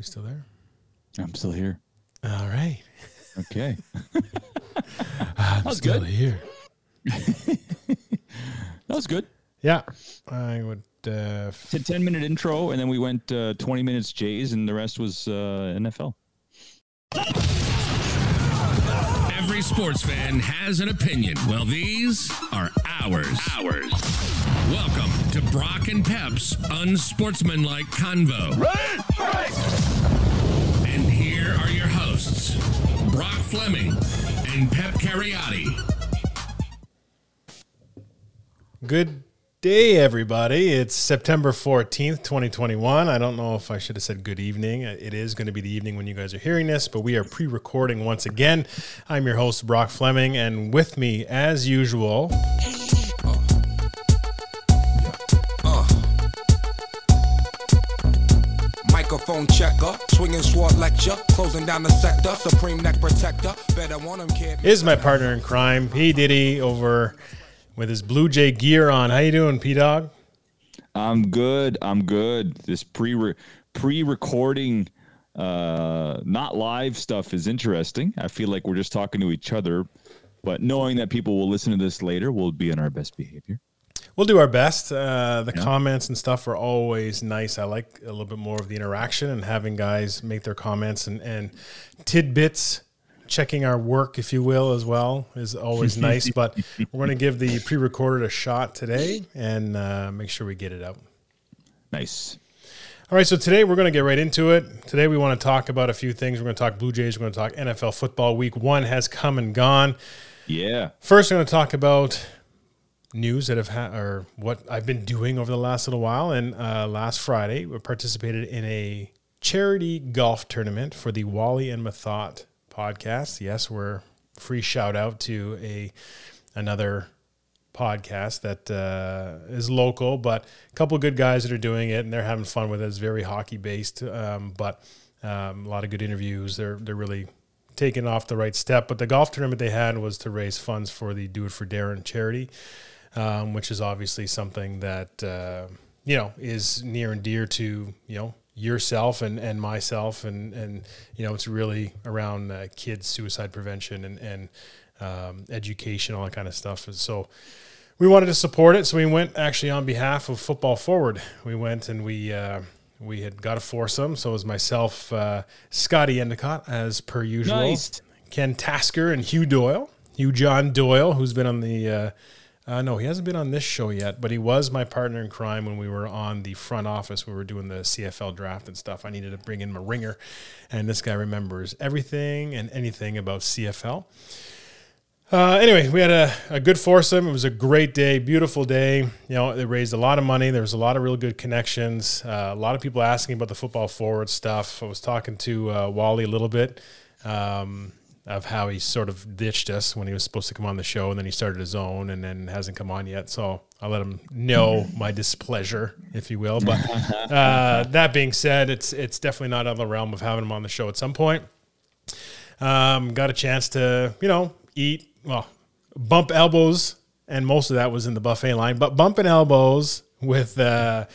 you still there? I'm still here. All right. Okay. I'm was still good. here. that was good. Yeah. I would uh It's a 10 minute intro, and then we went uh, 20 minutes Jays, and the rest was uh, NFL. Every sports fan has an opinion. Well, these are ours. Ours. Welcome to Brock and Pep's unsportsmanlike convo. Brock Fleming and Pep Cariotti. Good day, everybody. It's September 14th, 2021. I don't know if I should have said good evening. It is going to be the evening when you guys are hearing this, but we are pre recording once again. I'm your host, Brock Fleming, and with me, as usual, Microphone checker, swinging sword lecture, closing down the sector, supreme neck protector. Better want him, kid. is my partner in crime, P. Diddy, over with his Blue Jay gear on. How you doing, P Dog? I'm good. I'm good. This pre pre recording, uh, not live stuff is interesting. I feel like we're just talking to each other, but knowing that people will listen to this later, we'll be in our best behavior. We'll do our best. Uh, the comments and stuff are always nice. I like a little bit more of the interaction and having guys make their comments and, and tidbits, checking our work, if you will, as well, is always nice. But we're going to give the pre recorded a shot today and uh, make sure we get it out. Nice. All right, so today we're going to get right into it. Today we want to talk about a few things. We're going to talk Blue Jays. We're going to talk NFL football. Week one has come and gone. Yeah. First, we're going to talk about news that have had or what I've been doing over the last little while. And uh, last Friday, we participated in a charity golf tournament for the Wally and Mathot podcast. Yes, we're free shout out to a another podcast that uh, is local, but a couple of good guys that are doing it and they're having fun with it. It's very hockey based, um, but um, a lot of good interviews. They're they're really taking off the right step. But the golf tournament they had was to raise funds for the Do It for Darren charity, um, which is obviously something that uh, you know is near and dear to you know yourself and, and myself. And and you know it's really around uh, kids suicide prevention and and um, education all that kind of stuff. And so we wanted to support it. So we went actually on behalf of football forward. We went and we uh, we had got a foursome. So it was myself uh, scotty endicott as per usual. Nice. ken tasker and hugh doyle hugh john doyle who's been on the uh, no, he hasn't been on this show yet, but he was my partner in crime when we were on the front office. We were doing the CFL draft and stuff. I needed to bring in my ringer, and this guy remembers everything and anything about CFL. Uh, anyway, we had a, a good foursome. It was a great day, beautiful day. You know, it raised a lot of money. There was a lot of real good connections. Uh, a lot of people asking about the football forward stuff. I was talking to uh, Wally a little bit. Um, of how he sort of ditched us when he was supposed to come on the show, and then he started his own, and then hasn't come on yet. So I let him know my displeasure, if you will. But uh, that being said, it's it's definitely not out of the realm of having him on the show at some point. Um, got a chance to you know eat well, bump elbows, and most of that was in the buffet line, but bumping elbows with. Uh,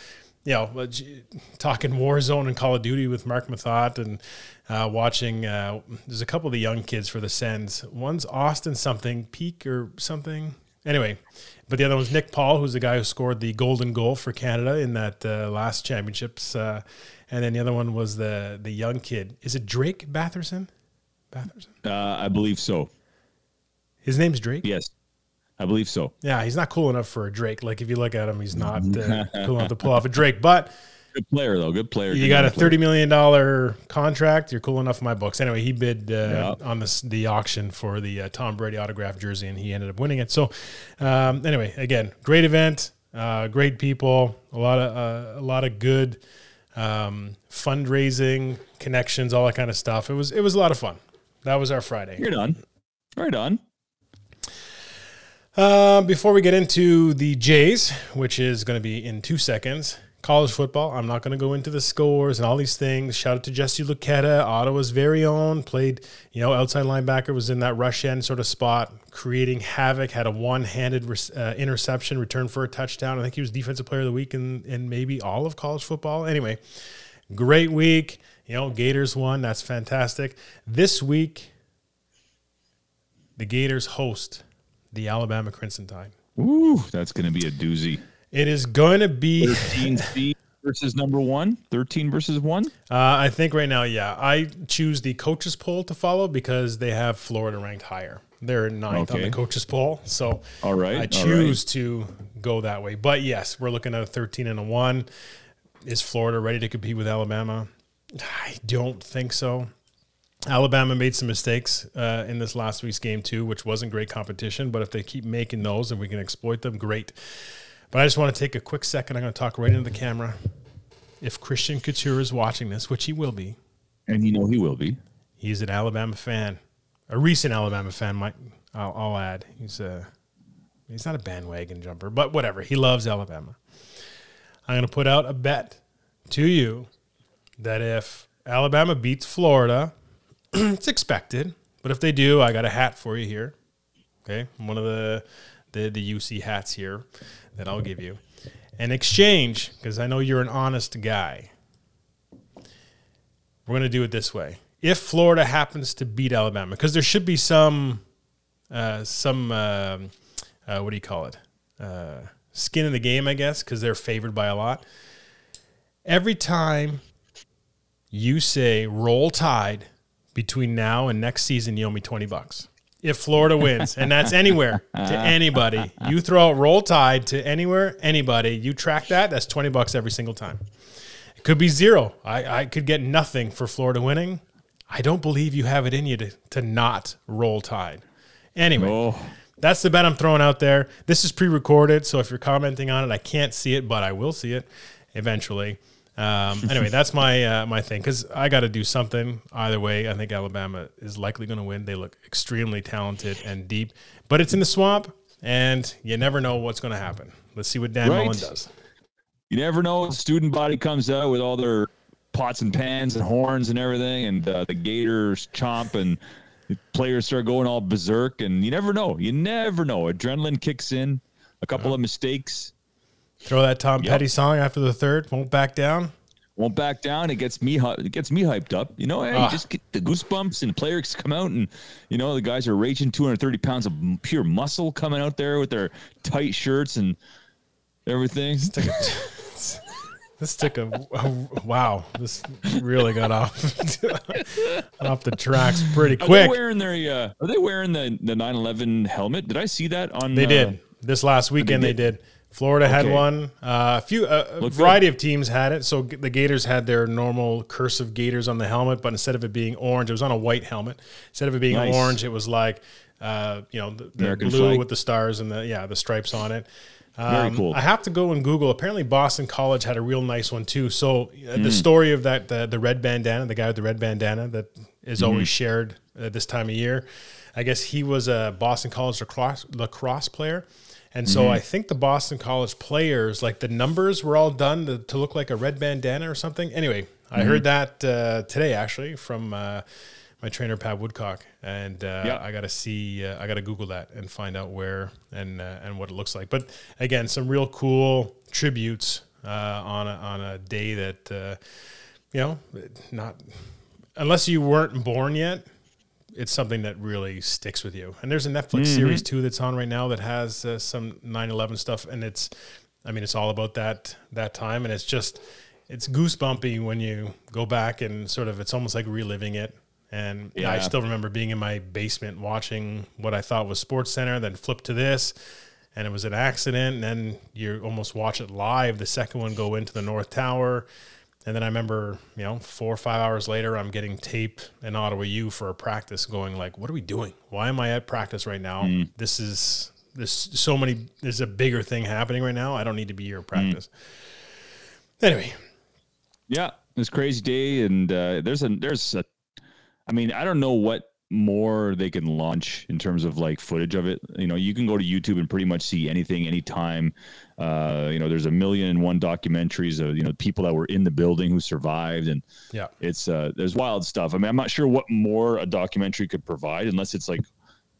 you know, uh, talking Warzone and Call of Duty with Mark Mathot and uh, watching. Uh, there's a couple of the young kids for the Sens. One's Austin something, Peak or something. Anyway, but the other one's Nick Paul, who's the guy who scored the golden goal for Canada in that uh, last championships. Uh, and then the other one was the the young kid. Is it Drake Batherson? Batherson. Uh, I believe so. His name's Drake. Yes. I believe so. Yeah, he's not cool enough for a Drake. Like if you look at him, he's not uh, cool enough to pull off a Drake. But Good player, though. Good player. you got a thirty million dollar contract. You're cool enough in my books. Anyway, he bid uh, Yeah. on this the auction for the uh, Tom Brady autograph jersey, and he ended up winning it. So, um, anyway, again, great event, uh, great people, a lot of uh, a lot of good um, fundraising connections, all that kind of stuff. It was it was a lot of fun. That was our Friday. Right on. Right on. Uh, before we get into the Jays, which is going to be in two seconds, college football. I'm not going to go into the scores and all these things. Shout out to Jesse Luketa, Ottawa's very own. Played, you know, outside linebacker, was in that rush end sort of spot, creating havoc. Had a one-handed uh, interception, return for a touchdown. I think he was defensive player of the week in maybe all of college football. Anyway, great week. You know, Gators won. That's fantastic. This week, the Gators host the Alabama Crimson Tide. Ooh, that's going to be a doozy. It is going to be 13 versus number one. 13 versus one. Uh, I think right now, yeah, I choose the coaches poll to follow because they have Florida ranked higher. They're ninth on the coaches poll, so All right, I choose to go that way. But yes, we're looking at a thirteen and a one. Is Florida ready to compete with Alabama? I don't think so. Alabama made some mistakes uh, in this last week's game too, which wasn't great competition. But if they keep making those and we can exploit them, great. But I just want to take a quick second. I'm going to talk right into the camera. If Christian Couture is watching this, which he will be, And you know he will be. he's an Alabama fan, a recent Alabama fan. Might I'll, I'll add. He's a he's not a bandwagon jumper, but whatever. He loves Alabama. I'm going to put out a bet to you that if Alabama beats Florida, it's expected. But if they do, I got a hat for you here. Okay, one of the the the UC hats here that I'll give you. In exchange, because I know you're an honest guy, we're going to do it this way. If Florida happens to beat Alabama, because there should be some uh, some um uh, what do you call it uh, skin in the game, I guess, because they're favored by a lot. Every time you say roll tide between now and next season, you owe me twenty bucks. If Florida wins, and that's anywhere to anybody, you throw out roll tide to anywhere, anybody, you track that, that's twenty bucks every single time. It could be zero. I, I could get nothing for Florida winning. I don't believe you have it in you to, to not roll tide. Anyway, Oh, that's the bet I'm throwing out there. This is pre-recorded, so if you're commenting on it, I can't see it, but I will see it eventually. Um, anyway, that's my uh, my thing because I got to do something. Either way, I think Alabama is likely going to win. They look extremely talented and deep, but it's in the swamp, and you never know what's going to happen. Let's see what Dan Right. Mullen does. you never know. The student body comes out with all their pots and pans and horns and everything, and uh, the Gators chomp and players start going all berserk. And you never know. You never know. Adrenaline kicks in. A couple of mistakes Throw that Tom Yep. Petty song after the third. Won't back down. won't back down. It gets me. It gets me hyped up. You know, hey, Ah. just get the goosebumps and the players come out and you know the guys are raging 230 pounds of pure muscle coming out there with their tight shirts and everything. Took a- this took a, a- wow. This really got off off the tracks pretty Are they quick. wearing their? Uh, are they wearing the the 911 helmet? Did I see that on? They uh, did this last weekend. They did. Florida had one. Uh, a few, uh, a variety of teams had it. So the Gators had their normal cursive Gators on the helmet, but instead of it being orange, it was on a white helmet. Instead of it being Nice. orange, it was like, uh, you know, the, the blue flag. with the stars and the yeah the stripes on it. Very Um, cool. I have to go and Google. Apparently, Boston College had a real nice one too. So uh, Hmm. the story of that the, the red bandana, the guy with the red bandana that is Mm-hmm. always shared at this time of year. I guess he was a Boston College lacrosse, lacrosse player. And so Mm-hmm. I think the Boston College players, like the numbers were all done to, to look like a red bandana or something. Anyway, I Mm-hmm. heard that uh, today actually from uh, my trainer Pat Woodcock, and uh, Yeah. I got to see, uh, I got to Google that and find out where and uh, and what it looks like. But again, some real cool tributes uh, on a, on a day that uh, you know, not unless you weren't born yet it's something that really sticks with you. And there's a Netflix series too that's on right now that has uh, some 9/11 stuff, and it's, I mean, it's all about that that time, and it's just, it's goosebumpy when you go back and sort of, it's almost like reliving it. And I still remember being in my basement watching what I thought was Sports Center, then flip to this, and it was an accident. And then you almost watch it live. The second one go into the North Tower. And then I remember, you know, four or five hours later, I'm getting tape in Ottawa U for a practice going like, what are we doing? Why am I at practice right now? This is, there's so many, there's a bigger thing happening right now. I don't need to be here at practice. Anyway, Yeah, it's crazy day, and uh, there's a there's a. I mean, I don't know what more they can launch in terms of like footage of it. You know, you can go to YouTube and pretty much see anything, anytime. Uh, you know, there's a million and one documentaries of you know people that were in the building who survived, and yeah. it's uh, there's wild stuff. I mean, I'm not sure what more a documentary could provide unless it's like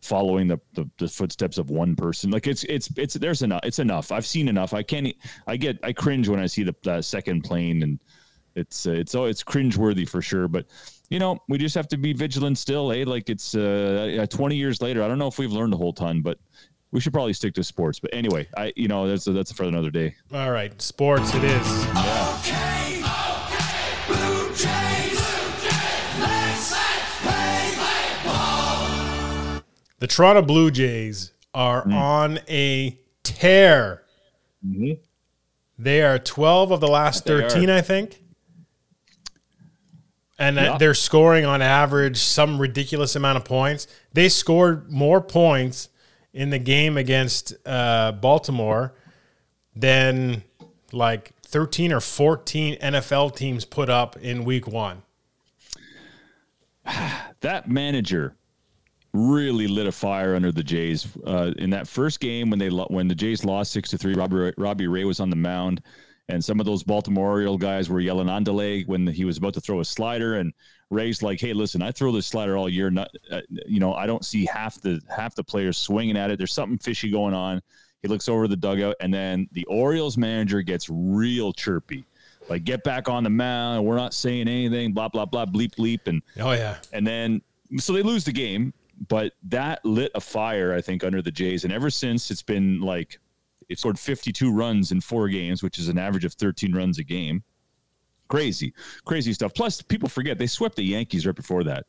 following the, the, the footsteps of one person. Like it's it's it's there's enough. It's enough. I've seen enough. I can't. I get I cringe when I see the, the second plane and It's uh, it's oh it's cringeworthy for sure. But you know we just have to be vigilant still. Eh? Like it's uh, 20 years later. I don't know if we've learned a whole ton, but we should probably stick to sports. But anyway, I you know that's that's for another day. All right, sports it is. Okay, okay, Blue Jays, let's play ball. The Toronto Blue Jays are Mm. on a tear. They are 12 of the last They are. 13, I think. And Yeah. they're scoring on average some ridiculous amount of points. They scored more points in the game against uh, Baltimore than like 13 or 14 NFL teams put up in week one. that manager really lit a fire under the Jays uh, in that first game when they lo- when the Jays lost six to three. Robbie Robbie Ray was on the mound, and some of those Baltimore Oriole guys were yelling on delay when he was about to throw a slider. And Ray's like, "Hey, listen, I throw this slider all year. Not, uh, you know, I don't see half the half the players swinging at it. There's something fishy going on." He looks over the dugout, and then the Orioles manager gets real chirpy. Like, get back on the mound. We're not saying anything. Blah blah blah. Bleep bleep. And Oh, yeah. and then so they lose the game, but that lit a fire, I think, under the Jays. And ever since it's been like it scored 52 runs in four games, which is an average of 13 runs a game. Crazy, crazy stuff. Plus, people forget they swept the Yankees right before that.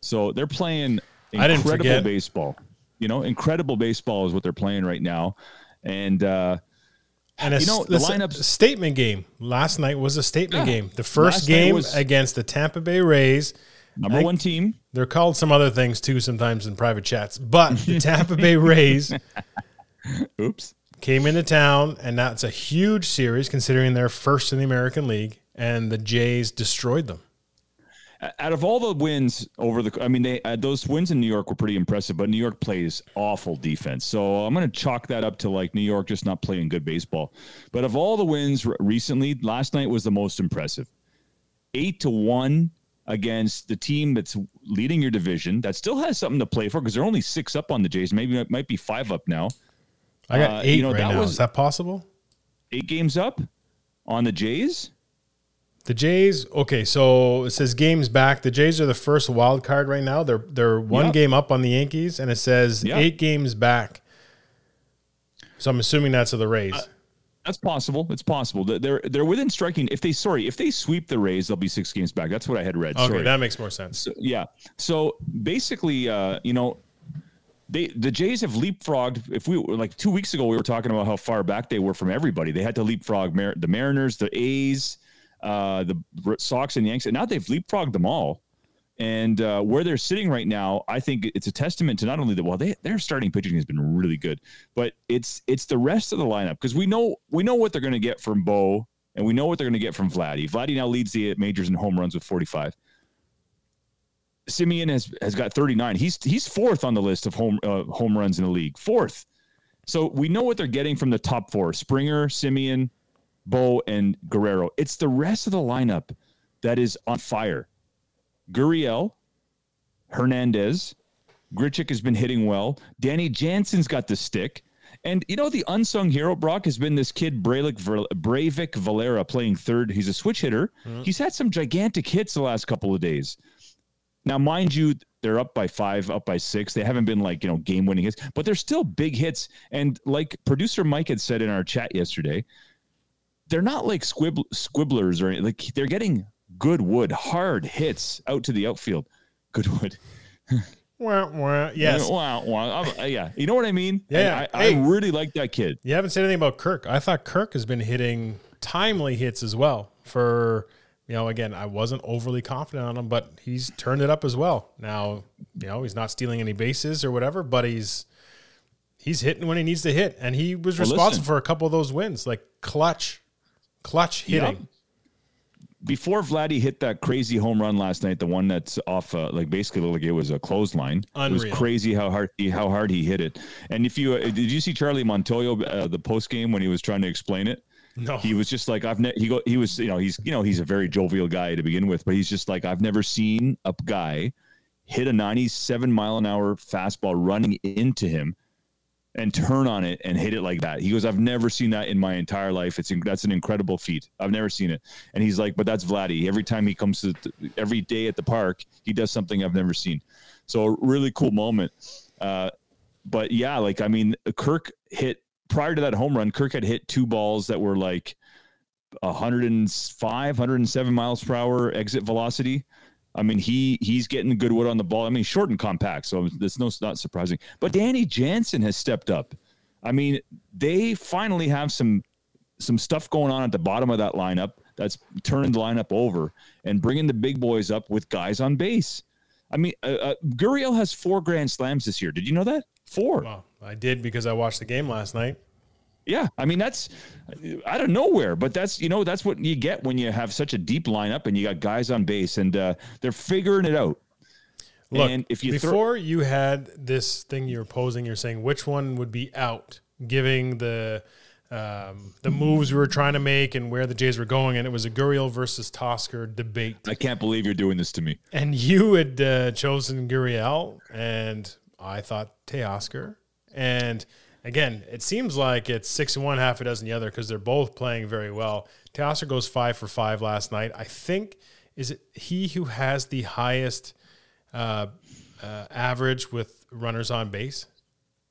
So they're playing I incredible baseball. You know, incredible baseball is what they're playing right now. And uh And a, You know, the a statement game. Last night was a statement Yeah. game. The first Last game was- against the Tampa Bay Rays. number Thank- one team. They're called some other things too sometimes in private chats. But the Tampa Bay Rays Oops. Came into town, and that's a huge series considering they're first in the American League, and the Jays destroyed them. out of all the wins over the, I mean, they uh, those wins in New York were pretty impressive, but New York plays awful defense. So I'm going to chalk that up to like New York just not playing good baseball. But of all the wins recently, last night was the most impressive. Eight to one against the team that's leading your division that still has something to play for because they're only six up on the Jays. Maybe it might be five up now. I got Uh, eight you know, right that now. was- Is that possible? Eight games up on the Jays. The Jays. Okay, so it says games back. The Jays are the first wild card right now. They're they're one Yep. game up on the Yankees, and it says Yep. eight games back. So I'm assuming that's of the Rays. That's possible. It's possible. They're- They're they're within striking. If they sorry, if they sweep the Rays, they'll be six games back. That's what I had read. okay, sorry. that makes more sense. So, yeah. So basically, uh, you know, they the Jays have leapfrogged. If we like two weeks ago, we were talking about how far back they were from everybody. They had to leapfrog Mar- the Mariners, the A's, uh, the Sox, and the Yanks, and now they've leapfrogged them all. And uh, where they're sitting right now, I think it's a testament to not only that well, they, their starting pitching has been really good, but it's it's the rest of the lineup because we know we know what they're going to get from Bo, and we know what they're going to get from Vladdy. Vladdy now leads the majors in home runs with 45. Semien has has got 39. He's he's fourth on the list of home uh, home runs in the league. Fourth. So we know what they're getting from the top four: Springer, Semien, Bo, and Guerrero. It's the rest of the lineup that is on fire. Gurriel, Hernandez, Grichuk has been hitting well. Danny Jansen's got the stick. And you know the unsung hero Brock has been this kid Braylik Ver- Breyvic Valera playing third. He's a switch hitter. He's had some gigantic hits the last couple of days. Now, mind you, they're up by five, up by six. They haven't been like, you know, game winning hits, but they're still big hits. And like producer Mike had said in our chat yesterday, they're not like squib- squibblers or anything. Like they're getting good wood, hard hits out to the outfield. Good wood. Wah, wah. Yes. Wow. wow. I'm- uh, yeah. You know what I mean? Yeah. I, I, Hey. I really like that kid. You haven't said anything about Kirk. I thought Kirk has been hitting timely hits as well. For you know, again, I wasn't overly confident on him, but he's turned it up as well. Now, you know, he's not stealing any bases or whatever, but he's he's hitting when he needs to hit, and he was Well, responsible listen. for a couple of those wins, like clutch, clutch hitting. Yep. Before Vladdy hit that crazy home run last night, the one that's off, uh, like basically like it was a clothesline. It Unreal. was crazy how hard he, how hard he hit it. And if you uh, did you see Charlie Montoyo uh, the post game when he was trying to explain it? No, He was just like I've ne- he go he was you know he's you know he's a very jovial guy to begin with, but he's just like I've never seen a guy hit a 97 mile an hour fastball running into him and turn on it and hit it like that. He goes, I've never seen that in my entire life. It's that's an incredible feat. I've never seen it. And he's like, but that's Vladdy. Every time he comes to every day at the park, he does something I've never seen. So a really cool moment. Uh, but yeah, like I mean, Kirk hit prior to that home run. Kirk had hit two balls that were like 105, 107 miles per hour exit velocity. I mean, he he's getting good wood on the ball. I mean, short and compact, so it's no not surprising. But Danny Jansen has stepped up. I mean, they finally have some some stuff going on at the bottom of that lineup that's turning the lineup over and bringing the big boys up with guys on base. I mean, uh, uh, Gurriel has four grand slams this year. Did you know that? Four. Well, I did because I watched the game last night. Yeah, I mean that's out of nowhere, but that's you know that's what you get when you have such a deep lineup and you got guys on base and uh, they're figuring it out. Look, and if you throw, before you had this thing you were posing, you're saying which one would be out, giving the um, the moves we were trying to make and where the Jays were going, and it was a Gurriel versus Teoscar debate. I can't believe you're doing this to me. And you had uh, chosen Gurriel, and I thought Teoscar. And again, it seems like it's six and one, half a dozen the other because they're both playing very well. Teoscar goes five for five last night. I think is it he who has the highest uh, uh, average with runners on base,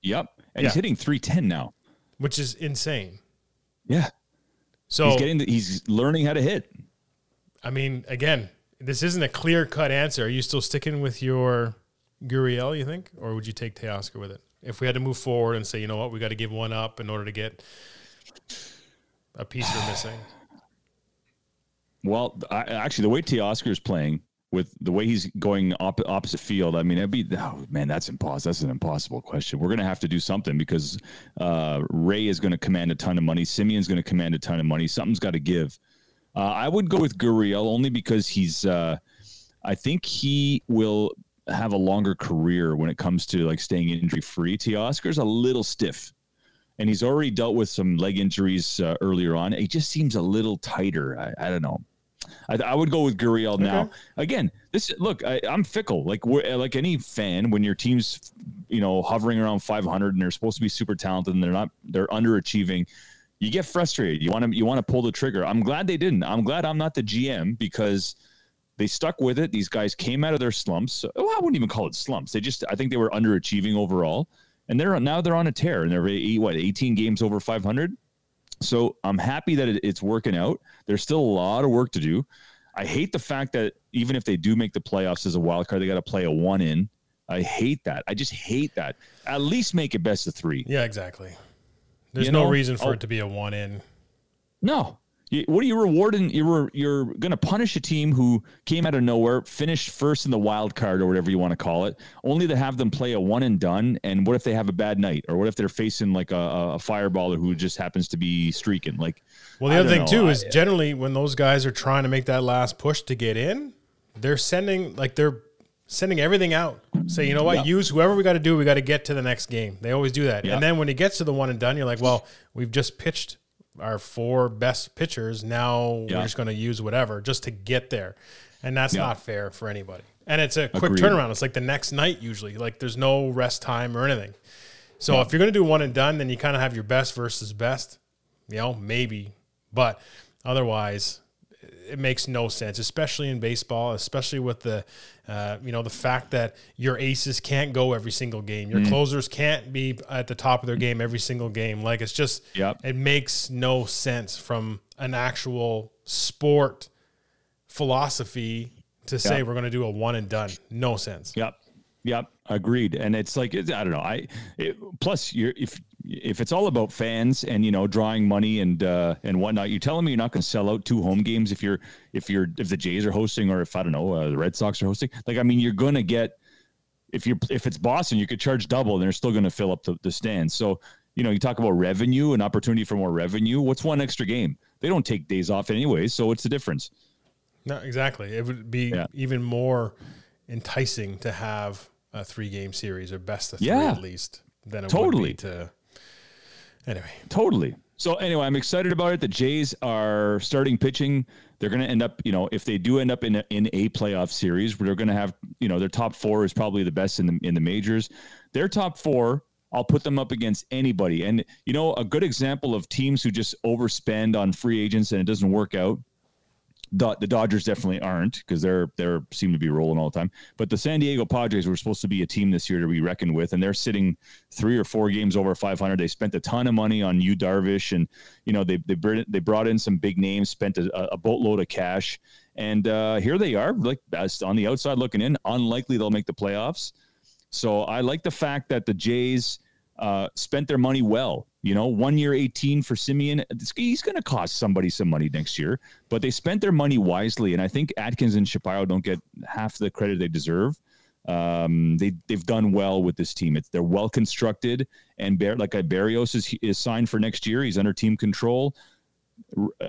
Yep, and Yeah. he's hitting 310 now. which is insane. Yeah, So he's getting the, he's learning how to hit. I mean, again, this isn't a clear cut answer. Are you still sticking with your Gurriel, you think? Or would you take Teoscar with it? If we had to move forward and say, you know what, we got to give one up in order to get a piece we're missing. Well, I, actually, the way Teoscar is playing with the way he's going op- opposite field, I mean, it'd be oh, man, that's impossible. That's an impossible question. We're gonna have to do something because uh, Ray is to command a ton of money. Semien's to command a ton of money. Something's got to give. Uh, I would go with Gurriel only because he's. Uh, I think he will have a longer career when it comes to like staying injury free. Teoscar's a little stiff and he's already dealt with some leg injuries uh, earlier on. It just seems a little tighter. I, I don't know. I, I would go with Gurriel now. Again, this look, I, I'm fickle. Like we're, like any fan, when your team's you know hovering around 500 and they're supposed to be super talented and they're not, they're underachieving. You get frustrated. You want to you want to pull the trigger. I'm glad they didn't. I'm glad I'm not the GM because they stuck with it. These guys came out of their slumps. Well, I wouldn't even call it slumps. They just I think they were underachieving overall, and they're now they're on a tear and they're eight, what 18 games over 500. So I'm happy that it, it's working out. There's still a lot of work to do. I hate the fact that even if they do make the playoffs as a wild card, they got to play a one in. I hate that. I just hate that. At least make it best of three. Yeah, exactly. There's You no know, reason for oh. it to be a one in. No. What are you rewarding? You're you're going to punish a team who came out of nowhere, finished first in the wild card or whatever you want to call it, only to have them play a one and done. And what if they have a bad night, or what if they're facing like a, a fireballer who just happens to be streaking? Like, Well, the I other thing know. too I- is generally when those guys are trying to make that last push to get in, they're sending like they're sending everything out. Say, you know what, Yeah. use whoever we got to do. We got to get to the next game. They always do that. Yeah. And then when it gets to the one and done, you're like, well, we've just pitched our four best pitchers. Now Yeah. we're just going to use whatever just to get there, and that's Yeah. not fair for anybody. And it's a quick Agreed. turnaround. It's like the next night usually. Like there's no rest time or anything. So if you're going to do one and done, then you kind of have your best versus best. You know, maybe, but otherwise, it makes no sense, especially in baseball, especially with the, uh, you know, the fact that your aces can't go every single game, Mm. your closers can't be at the top of their game every single game. Like it's just, Yep. it makes no sense from an actual sport philosophy to say Yeah. we're going to do a one and done. No sense. Yep. Yep. Agreed. And it's like it's, I don't know. I it, plus you're if if it's all about fans and you know drawing money and uh and whatnot, you're telling me you're not going to sell out two home games if you're if you're if the Jays are hosting or if I don't know uh, the Red Sox are hosting. Like I mean, you're going to get if you're if it's Boston, you could charge double and they're still going to fill up the, the stands. So you know, you talk about revenue and opportunity for more revenue. What's one extra game? They don't take days off anyway, so what's the difference? No, exactly. It would be Yeah. even more enticing to have a three game series or best of three Yeah. at least than it Totally. would be to. Anyway, Totally. So anyway, I'm excited about it. The Jays are starting pitching. They're going to end up, you know, if they do end up in a, in a playoff series, where they're going to have, you know, their top four is probably the best in the in the majors. Their top four I'll put them up against anybody. And you know, a good example of teams who just overspend on free agents and it doesn't work out. The, Dodgers definitely aren't because they're they're seem to be rolling all the time. But the San Diego Padres were supposed to be a team this year to be reckoned with, and they're sitting three or four games over 500. They spent a ton of money on Yu Darvish, and you know they they they brought in some big names, spent a, a boatload of cash, and uh, here they are, like on the outside looking in. Unlikely they'll make the playoffs. So I like the fact that the Jays uh, spent their money well. You know, one year 18 for Semien. He's going to cost somebody some money next year, but they spent their money wisely. And I think Atkins and Shapiro don't get half the credit they deserve. Um, they they've done well with this team. It's they're well constructed, and Bear, like uh, Berrios is is signed for next year. He's under team control.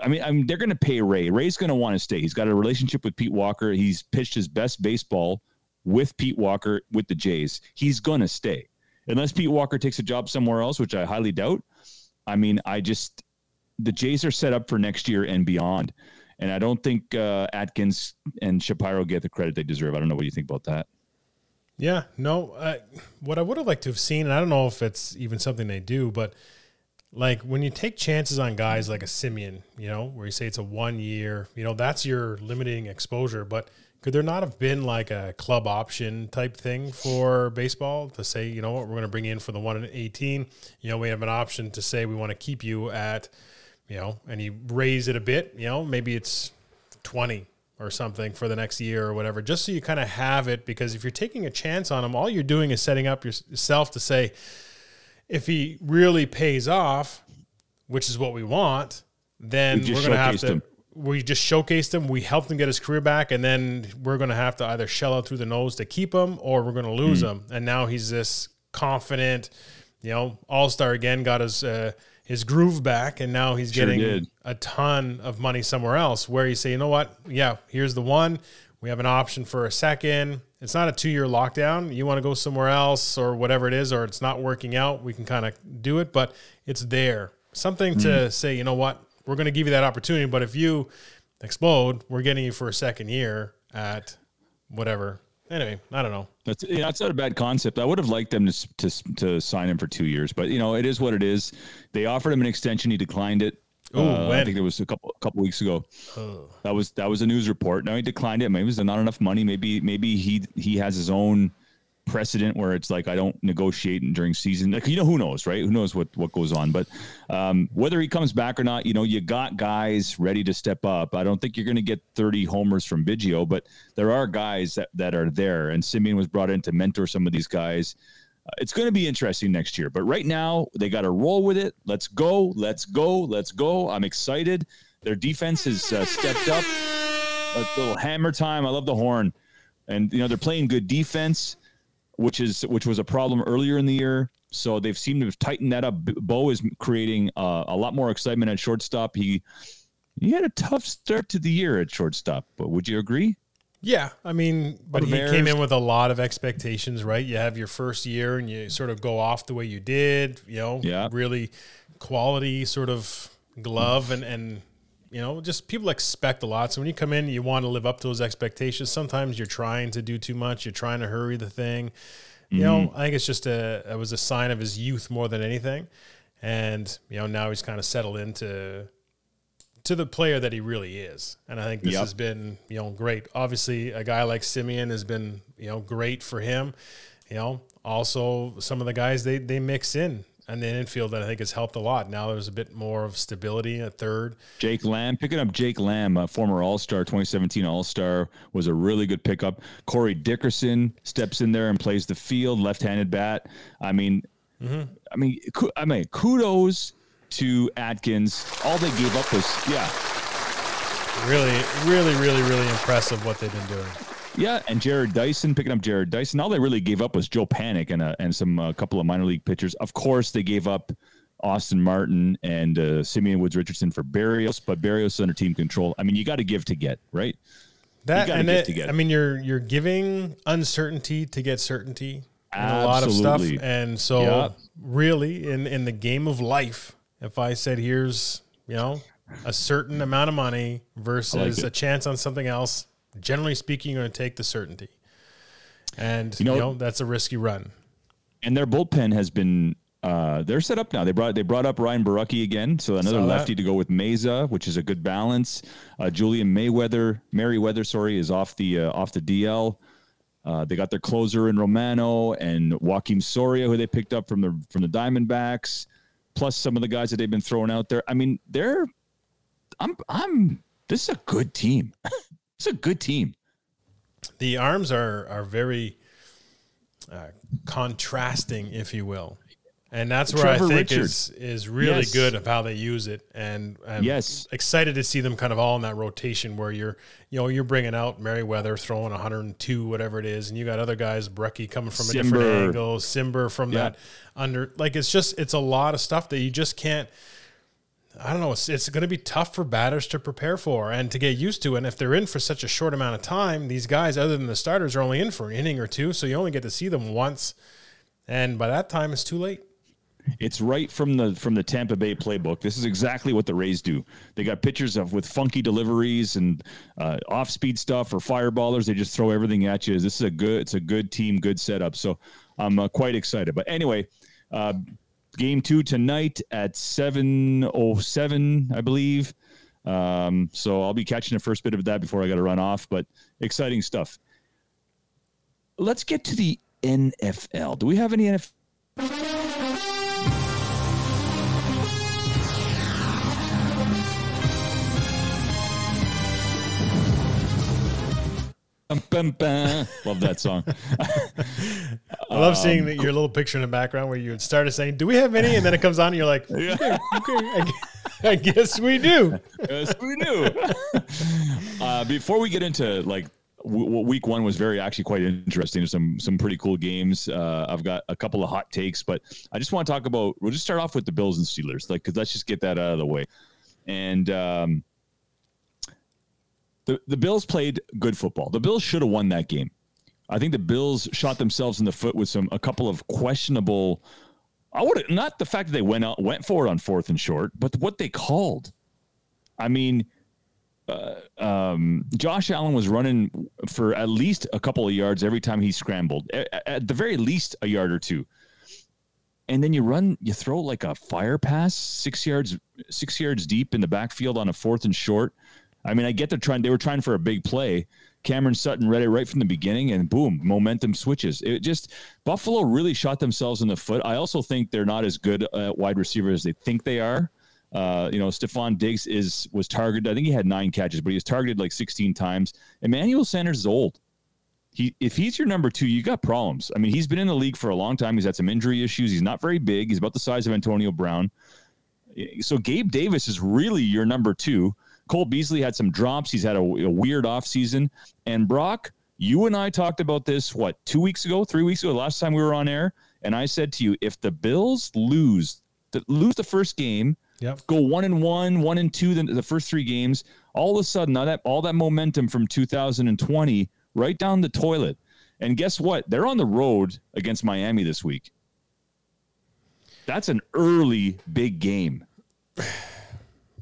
I mean, I mean, they're going to pay Ray. Ray's going to want to stay. He's got a relationship with Pete Walker. He's pitched his best baseball with Pete Walker with the Jays. He's going to stay unless Pete Walker takes a job somewhere else, which I highly doubt. I mean, I just the Jays are set up for next year and beyond, and I don't think uh, Atkins and Shapiro get the credit they deserve. I don't know what you think about that. Yeah, no. I, what I would have liked to have seen, and I don't know if it's even something they do, but like when you take chances on guys like a Semien, you know, where you say it's a one year, you know, that's your limiting exposure. But could there not have been like a club option type thing for baseball to say, you know what, we're going to bring you in for the one and 18. You know, we have an option to say we want to keep you at, you know, and you raise it a bit, you know, maybe it's 20 or something for the next year or whatever, just so you kind of have it. Because if you're taking a chance on him, all you're doing is setting up yourself to say, if he really pays off, which is what we want, then we we're going to have to. him. We just showcased him. We helped him get his career back, and then we're going to have to either shell out through the nose to keep him, or we're going to lose Hmm. him. And now he's this confident, you know, all star again. Got his uh, his groove back, and now he's Sure getting did. a ton of money somewhere else. Where you say, you know what? Yeah, here's the one. We have an option for a second. It's not a two year lockdown. You want to go somewhere else or whatever it is, or it's not working out. We can kind of do it, but it's there. Something to Mm-hmm. say, you know what? We're going to give you that opportunity. But if you explode, we're getting you for a second year at whatever. Anyway, I don't know. That's yeah, that's not a bad concept. I would have liked them to, to to sign him for two years, but you know it is what it is. They offered him an extension. He declined it. Ooh, Uh, I think it was a couple a couple weeks ago. Oh. That was that was a news report. Now he declined it. Maybe it was not enough money. Maybe maybe he he has his own precedent where it's like I don't negotiate during season. Like you know who knows, right? Who knows what what goes on? But um, whether he comes back or not, you know, you got guys ready to step up. I don't think you're going to get 30 homers from Biggio, but there are guys that that are there. And Semien was brought in to mentor some of these guys. Uh, it's going to be interesting next year. But right now, they got to roll with it. Let's go. Let's go. Let's go. I'm excited. Their defense has uh, stepped up. A little hammer time. I love the horn. And you know they're playing good defense, which is which was a problem earlier in the year. So they've seemed to have tightened that up. Bo is creating uh, a lot more excitement at shortstop. He he had a tough start to the year at shortstop, but would you agree? Yeah, I mean, but he came in with a lot of expectations, right? You have your first year and you sort of go off the way you did, you know, Yeah. really quality sort of glove and and you know, just people expect a lot. So when you come in, you want to live up to those expectations. Sometimes you're trying to do too much. You're trying to hurry the thing. You know, mm-hmm. I think it's just a it was a sign of his youth more than anything. And you know, now he's kind of settled into to the player that he really is. And I think this Yep. has been, you know, great. Obviously, a guy like Semien has been, you know, great for him. You know, also some of the guys they they mix in and the infield that I think has helped a lot. Now there's a bit more of stability at third. Jake Lamb, picking up Jake Lamb, a former All Star, 2017 All Star, was a really good pickup. Corey Dickerson steps in there and plays the field, left-handed bat. I mean, mm-hmm. I mean, I mean, kudos to Atkins. All they gave up was, yeah, Really, really, really, really impressive what they've been doing. Yeah. And Jarrod Dyson picking up Jarrod Dyson. All they really gave up was Joe Panik and a, and some a couple of minor league pitchers. Of course, they gave up. Austin Martin and uh, Simeon Woods Richardson for Berrios, but Berrios under team control. I mean, you got to give to get, right? That and it, to get. I mean, you're you're giving uncertainty to get certainty in a lot of stuff, and so really in in the game of life, if I said here's you know a certain amount of money versus it. a chance on something else, generally speaking, you're going to take the certainty, and you You know, know- that's a risky run. and their bullpen has been uh, they're set up now. They brought they brought up Ryan Borucki again, so another lefty to go with Mayza, which is a good balance. Uh, Julian Mayweather, Merryweather, sorry, is off the uh, off the DL. Uh, they got their closer in Romano and Joakim Soria, who they picked up from the from the Diamondbacks, plus some of the guys that they've been throwing out there. I mean, they're I'm I'm this is a good team. it's a good team. The arms are are very uh, contrasting, if you will, and that's where Trevor I think Richard. is is really Yes. good of how they use it. And I'm Yes. excited to see them kind of all in that rotation where you're you know you're bringing out Merryweather throwing 102 whatever it is, and you got other guys Brecky coming from a different angle, Cimber from Yeah. that under like it's just it's a lot of stuff that you just can't. I don't know. It's, it's going to be tough for batters to prepare for and to get used to. And if they're in for such a short amount of time, these guys, other than the starters, are only in for an inning or two. So you only get to see them once. And by that time, it's too late. It's right from the from the Tampa Bay playbook. This is exactly what the Rays do. They got pictures of with funky deliveries and uh, off speed stuff or fireballers. They just throw everything at you. This is a good. It's a good team, good setup. So I'm uh, quite excited. But anyway, uh, game two tonight at seven oh seven, I believe. Um, so I'll be catching the first bit of that before I got to run off. But exciting stuff. Let's get to the NFL. Do we have any NFL? Bum, bum, bum. Love that song. I love seeing that your little picture in the background where you started saying, Do we have any? And then it comes on and you're like, Okay, okay I, I guess we do. yes, we do. uh, before we get into like w- w- week one was very actually quite interesting. There's some some pretty cool games. Uh, I've got a couple of hot takes, but I just want to talk about. We'll just start off with the Bills and Steelers, like because let's just get that out of the way. And um, the the Bills played good football. The Bills should have won that game. I think the Bills shot themselves in the foot with some a couple of questionable. I would not the fact that they went out went for it on fourth and short, but what they called. I mean, uh, um, Josh Allen was running for at least a couple of yards every time he scrambled, A- at the very least a yard or two. And then you run, you throw like a fire pass six yards, six yards deep in the backfield on a fourth and short. I mean, I get they're trying, they were trying for a big play. Cameron Sutton read it right from the beginning, and boom, momentum switches. It just Buffalo really shot themselves in the foot. I also think they're not as good at wide receiver as they think they are. Uh, you know, Stefon Diggs is was targeted. I think he had nine catches, but he was targeted like 16 times. Emmanuel Sanders is old. He if he's your number two, you got problems. I mean, he's been in the league for a long time. He's had some injury issues. He's not very big. He's about the size of Antonio Brown. So Gabe Davis is really your number two. Cole Beasley had some drops. He's had a, a weird offseason. And Brock, you and I talked about this, what, two weeks ago, three weeks ago, last time we were on air. And I said to you, if the Bills lose, the, lose the first game, Yep. go one and one, one and two, the, the first three games, all of a sudden, all that, all that momentum from 2020 right down the toilet. And guess what? They're on the road against Miami this week. That's an early big game.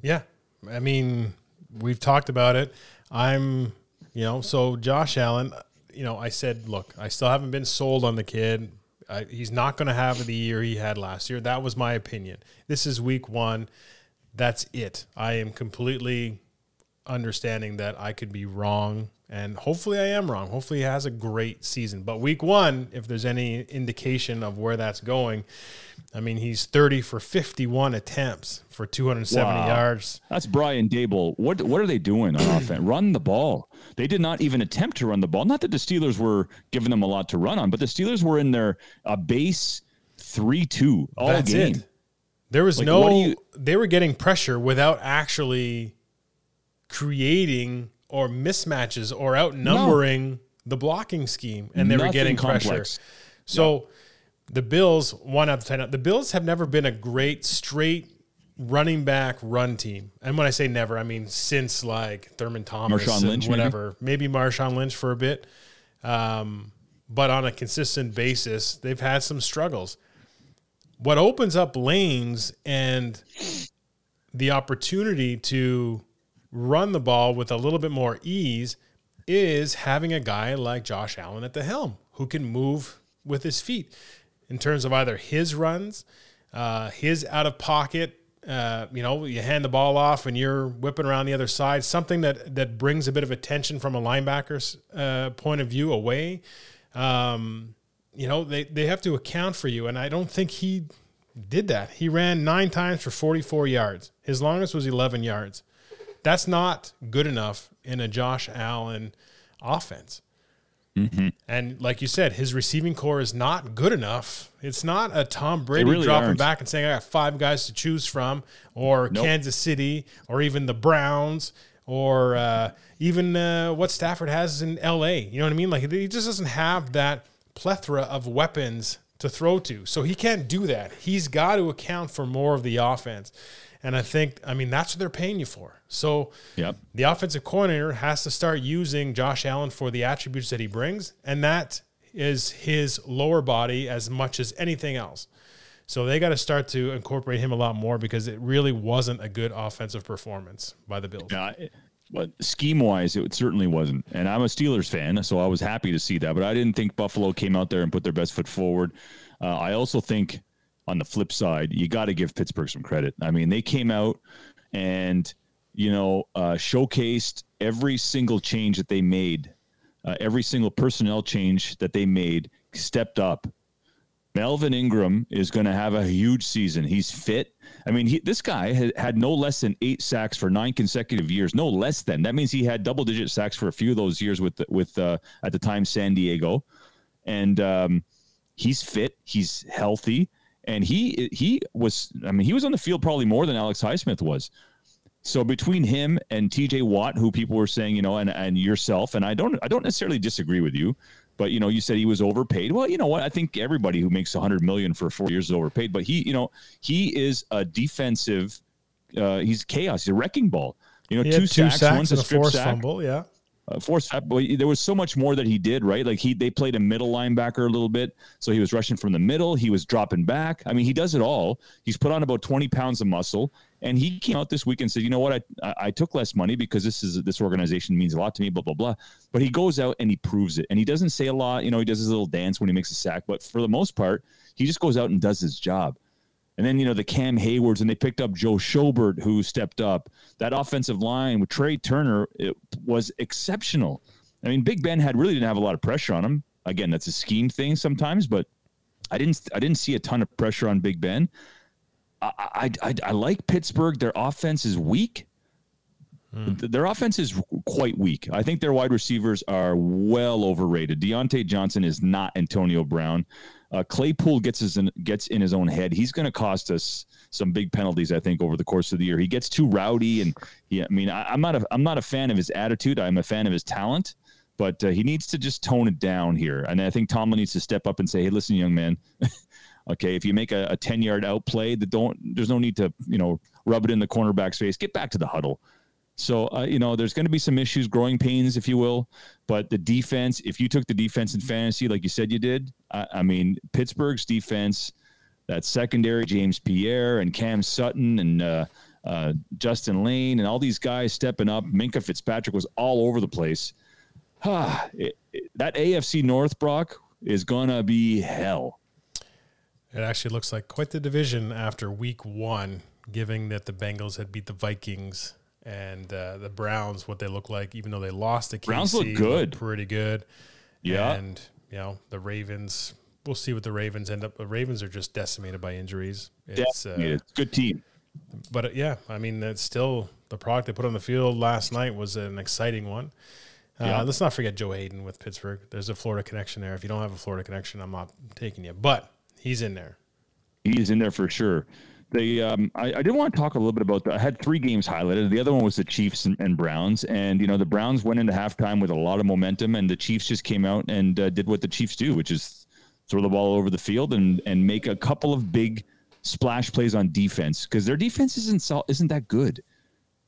Yeah. I mean, we've talked about it. I'm, you know, so Josh Allen, you know, I said, look, I still haven't been sold on the kid. I, he's not going to have the year he had last year. That was my opinion. This is week one. That's it. I am completely understanding that I could be wrong. And hopefully I am wrong. Hopefully he has a great season. But week one, if there's any indication of where that's going, I mean, he's 30 for 51 attempts for 270 Wow. yards. That's Brian Daboll. What what are they doing on offense? Run the ball. They did not even attempt to run the ball. Not that the Steelers were giving them a lot to run on, but the Steelers were in their uh, base three two all That's game. it. There was Like, no. you- they were getting pressure without actually creating or mismatches or outnumbering the blocking scheme, and they were Nothing getting pressure. complex. So the Bills one out of ten. The Bills have never been a great straight running back run team, and when I say never, I mean since like Thurman Thomas Marshawn Lynch, maybe? whatever, maybe Marshawn Lynch for a bit. Um, but on a consistent basis, they've had some struggles what opens up lanes and the opportunity to run the ball with a little bit more ease is having a guy like Josh Allen at the helm who can move with his feet. in terms of either his runs, uh, his out of pocket. Uh, you know, you hand the ball off and you're whipping around the other side. Something that that brings a bit of attention from a linebacker's uh, point of view away. Um, you know, they they have to account for you, and I don't think he did that. He ran nine times for 44 yards. His longest was 11 yards. That's not good enough in a Josh Allen offense. And like you said, his receiving corps is not good enough. It's not a Tom Brady really dropping aren't. back and saying, I got five guys to choose from, or Nope. Kansas City, or even the Browns, or uh, even uh, what Stafford has in LA. You know what I mean? Like he just doesn't have that plethora of weapons to throw to. So he can't do that. He's got to account for more of the offense. And I think, I mean, that's what they're paying you for. So Yep. the offensive coordinator has to start using Josh Allen for the attributes that he brings, and that is his lower body as much as anything else. So they got to start to incorporate him a lot more because it really wasn't a good offensive performance by the Bills. Yeah, but scheme wise, it certainly wasn't. And I'm a Steelers fan, so I was happy to see that. But I didn't think Buffalo came out there and put their best foot forward. Uh, I also think on the flip side, you got to give Pittsburgh some credit. I mean, they came out and you know uh, showcased every single change that they made, uh, every single personnel change that they made, stepped up. Melvin Ingram is going to have a huge season. He's fit. I mean, he, this guy had, had no less than eight sacks for nine consecutive years. No less than. That means he had double digit sacks for a few of those years with with uh, at the time San Diego, and um, he's fit. He's healthy, and he he was. I mean, he was on the field probably more than Alex Highsmith was. So between him and TJ Watt, who people were saying, you know, and, and yourself, and I don't I don't necessarily disagree with you, but you know, you said he was overpaid. Well, you know what? I think everybody who makes 100 million for 4 years is overpaid, but he, you know, he is a defensive uh, he's chaos, he's a wrecking ball. You know, two, two sacks, sacks one's a and a strip forced sack fumble. Yeah. Uh, forced but there was so much more that he did right? Like he they played a middle linebacker a little bit so he was rushing from the middle he was dropping back. I mean he does it all. He's put on about 20 pounds of muscle and he came out this week and said you know what? I, I took less money because this is this organization means a lot to me blah blah blah. But he goes out and he proves it and he doesn't say a lot you know he does his little dance when he makes a sack but for the most part he just goes out and does his job and then, you know, the Cam Haywards, and they picked up Joe Schobert, who stepped up. That offensive line with Trai Turner it was exceptional. I mean, Big Ben had really didn't have a lot of pressure on him. Again, that's a scheme thing sometimes, but I didn't I didn't see a ton of pressure on Big Ben. I I, I, I like Pittsburgh. Their offense is weak. Hmm. Th- Their offense is quite weak. I think their wide receivers are well overrated. Diontae Johnson is not Antonio Brown. Uh, Claypool gets his in, gets in his own head. He's going to cost us some big penalties, I think, over the course of the year. He gets too rowdy, and he, I mean, I, I'm not a I'm not a fan of his attitude. I'm a fan of his talent, but uh, he needs to just tone it down here. And I think Tomlin needs to step up and say, "Hey, listen, young man." Okay, if you make a, a 10 yard outplay, that don't there's no need to, you know, rub it in the cornerback's face. Get back to the huddle. So, uh, you know, there's going to be some issues, growing pains, if you will. But the defense, if you took the defense in fantasy, like you said you did, I, I mean, Pittsburgh's defense, that secondary, James Pierre and Cam Sutton and uh, uh, Justin Layne and all these guys stepping up. Minkah Fitzpatrick was all over the place. It, it- that AFC North, Brock, is going to be hell. It actually looks like quite the division after week one, given that the Bengals had beat the Vikings and uh, the Browns, what they look like, even though they lost to KC. Browns look good. Pretty good. Yeah. And, you know, the Ravens, we'll see what the Ravens end up. The Ravens are just decimated by injuries. It's, uh. It's a good team. but uh, yeah, I mean, it's still the product they put on the field last night was an exciting one. Uh, Yeah. Let's not forget Joe Haden with Pittsburgh. There's a Florida connection there. If you don't have a Florida connection, I'm not taking you, but he's in there. He's in there for sure. They, um, I, I did want to talk a little bit about that. I had three games highlighted. The other one was the Chiefs and, and Browns, and you know the Browns went into halftime with a lot of momentum, and the Chiefs just came out and uh, did what the Chiefs do, which is throw the ball over the field and and make a couple of big splash plays on defense because their defense isn't isn't that good.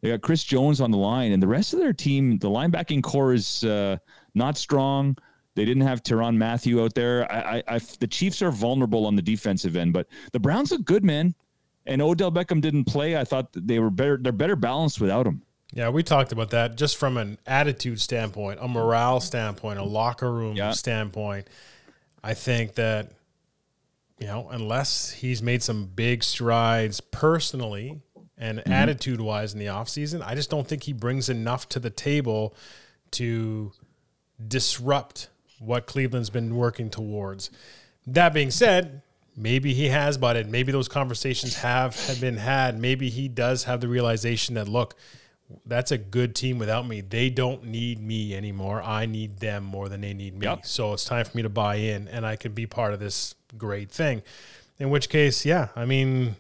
They got Chris Jones on the line, and the rest of their team, the linebacking corps is uh, not strong. They didn't have Tyrann Mathieu out there. I, I, I, the Chiefs are vulnerable on the defensive end, but the Browns look good, man. And Odell Beckham didn't play. I thought that they were better. They're better balanced without him. Yeah, we talked about that just from an attitude standpoint, a morale standpoint, a locker room Yeah. standpoint. I think that you know, unless he's made some big strides personally and mm-hmm. attitude wise in the offseason, I just don't think he brings enough to the table to disrupt what Cleveland's been working towards. That being said, maybe he has bought it. Maybe those conversations have, have been had. Maybe he does have the realization that, look, that's a good team without me. They don't need me anymore. I need them more than they need me. Yep. So it's time for me to buy in and I can be part of this great thing. In which case, yeah, I mean,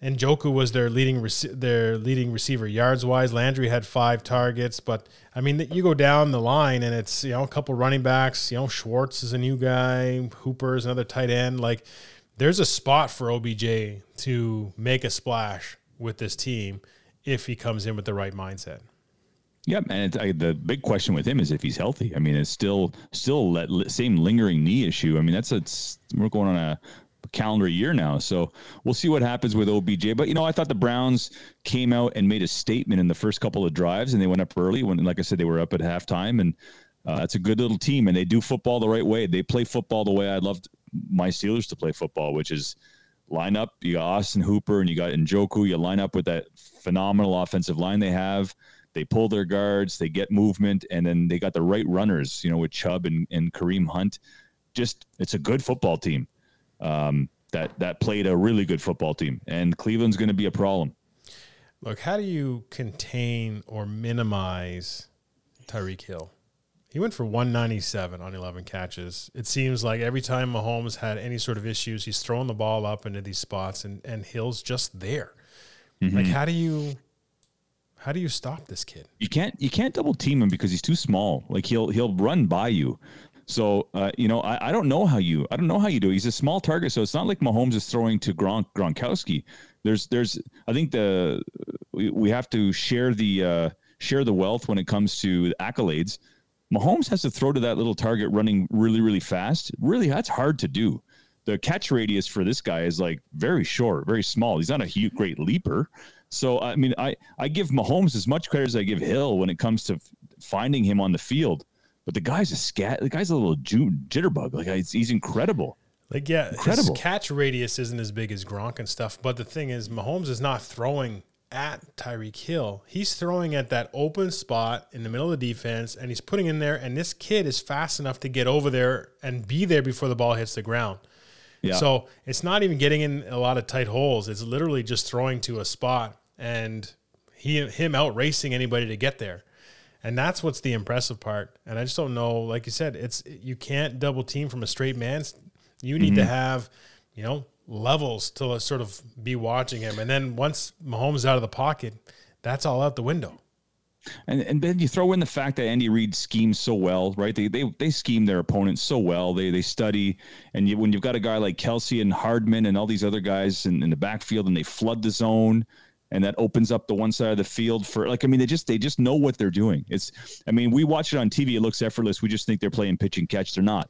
and Joku was their leading rece- their leading receiver yards wise. Landry had five targets, but I mean, you go down the line and it's you know a couple running backs. You know, Schwartz is a new guy. Hooper is another tight end. Like, there's a spot for OBJ to make a splash with this team if he comes in with the right mindset. Yep, and I, the big question with him is if he's healthy. I mean, it's still still that same lingering knee issue. I mean, that's it's- we're going on a calendar year now, so we'll see what happens with OBJ. But you know, I thought the Browns came out and made a statement in the first couple of drives, and they went up early. When, like I said, they were up at halftime, and uh, it's a good little team, and they do football the right way. They play football the way I'd love my Steelers to play football, which is line up. You got Austin Hooper and you got Njoku. You line up with that phenomenal offensive line they have. They pull their guards, they get movement, and then they got the right runners, you know, with Chubb and, and Kareem Hunt. Just it's a good football team. Um, that that played a really good football team. And Cleveland's gonna be a problem. Look, how do you contain or minimize Tyreek Hill? He went for 197 on 11 catches. It seems like every time Mahomes had any sort of issues, he's throwing the ball up into these spots, and and Hill's just there. Like, how do you how do you stop this kid? You can't you can't double team him because he's too small. Like he'll he'll run by you. So uh, you know I, I don't know how you I don't know how you do. it. He's a small target, so it's not like Mahomes is throwing to Gronk Gronkowski. There's there's I think the we, we have to share the uh, share the wealth when it comes to accolades. Mahomes has to throw to that little target running really really fast. Really, that's hard to do. The catch radius for this guy is like very short, very small. He's not a huge, great leaper. So I mean, I I give Mahomes as much credit as I give Hill when it comes to f- finding him on the field. But the guy's a scat. The guy's a little ju- jitterbug. Like he's, he's incredible. Like, yeah, Incredible. his catch radius isn't as big as Gronk and stuff. But the thing is, Mahomes is not throwing at Tyreek Hill. He's throwing at that open spot in the middle of the defense, and he's putting in there. And this kid is fast enough to get over there and be there before the ball hits the ground. Yeah. So it's not even getting in a lot of tight holes. It's literally just throwing to a spot and he him out racing anybody to get there. And that's what's the impressive part. And I just don't know, like you said, it's you can't double team from a straight man. You need to mm-hmm. have, you know, levels to sort of be watching him. And then once Mahomes is out of the pocket, that's all out the window. And and then you throw in the fact that Andy Reid schemes so well, right? They they they scheme their opponents so well. They they study, and you, when you've got a guy like Kelce and Hardman and all these other guys in, in the backfield, and they flood the zone, and that opens up the one side of the field for like I mean they just they just know what they're doing. It's I mean we watch it on TV, it looks effortless. We just think they're playing pitch and catch. They're not.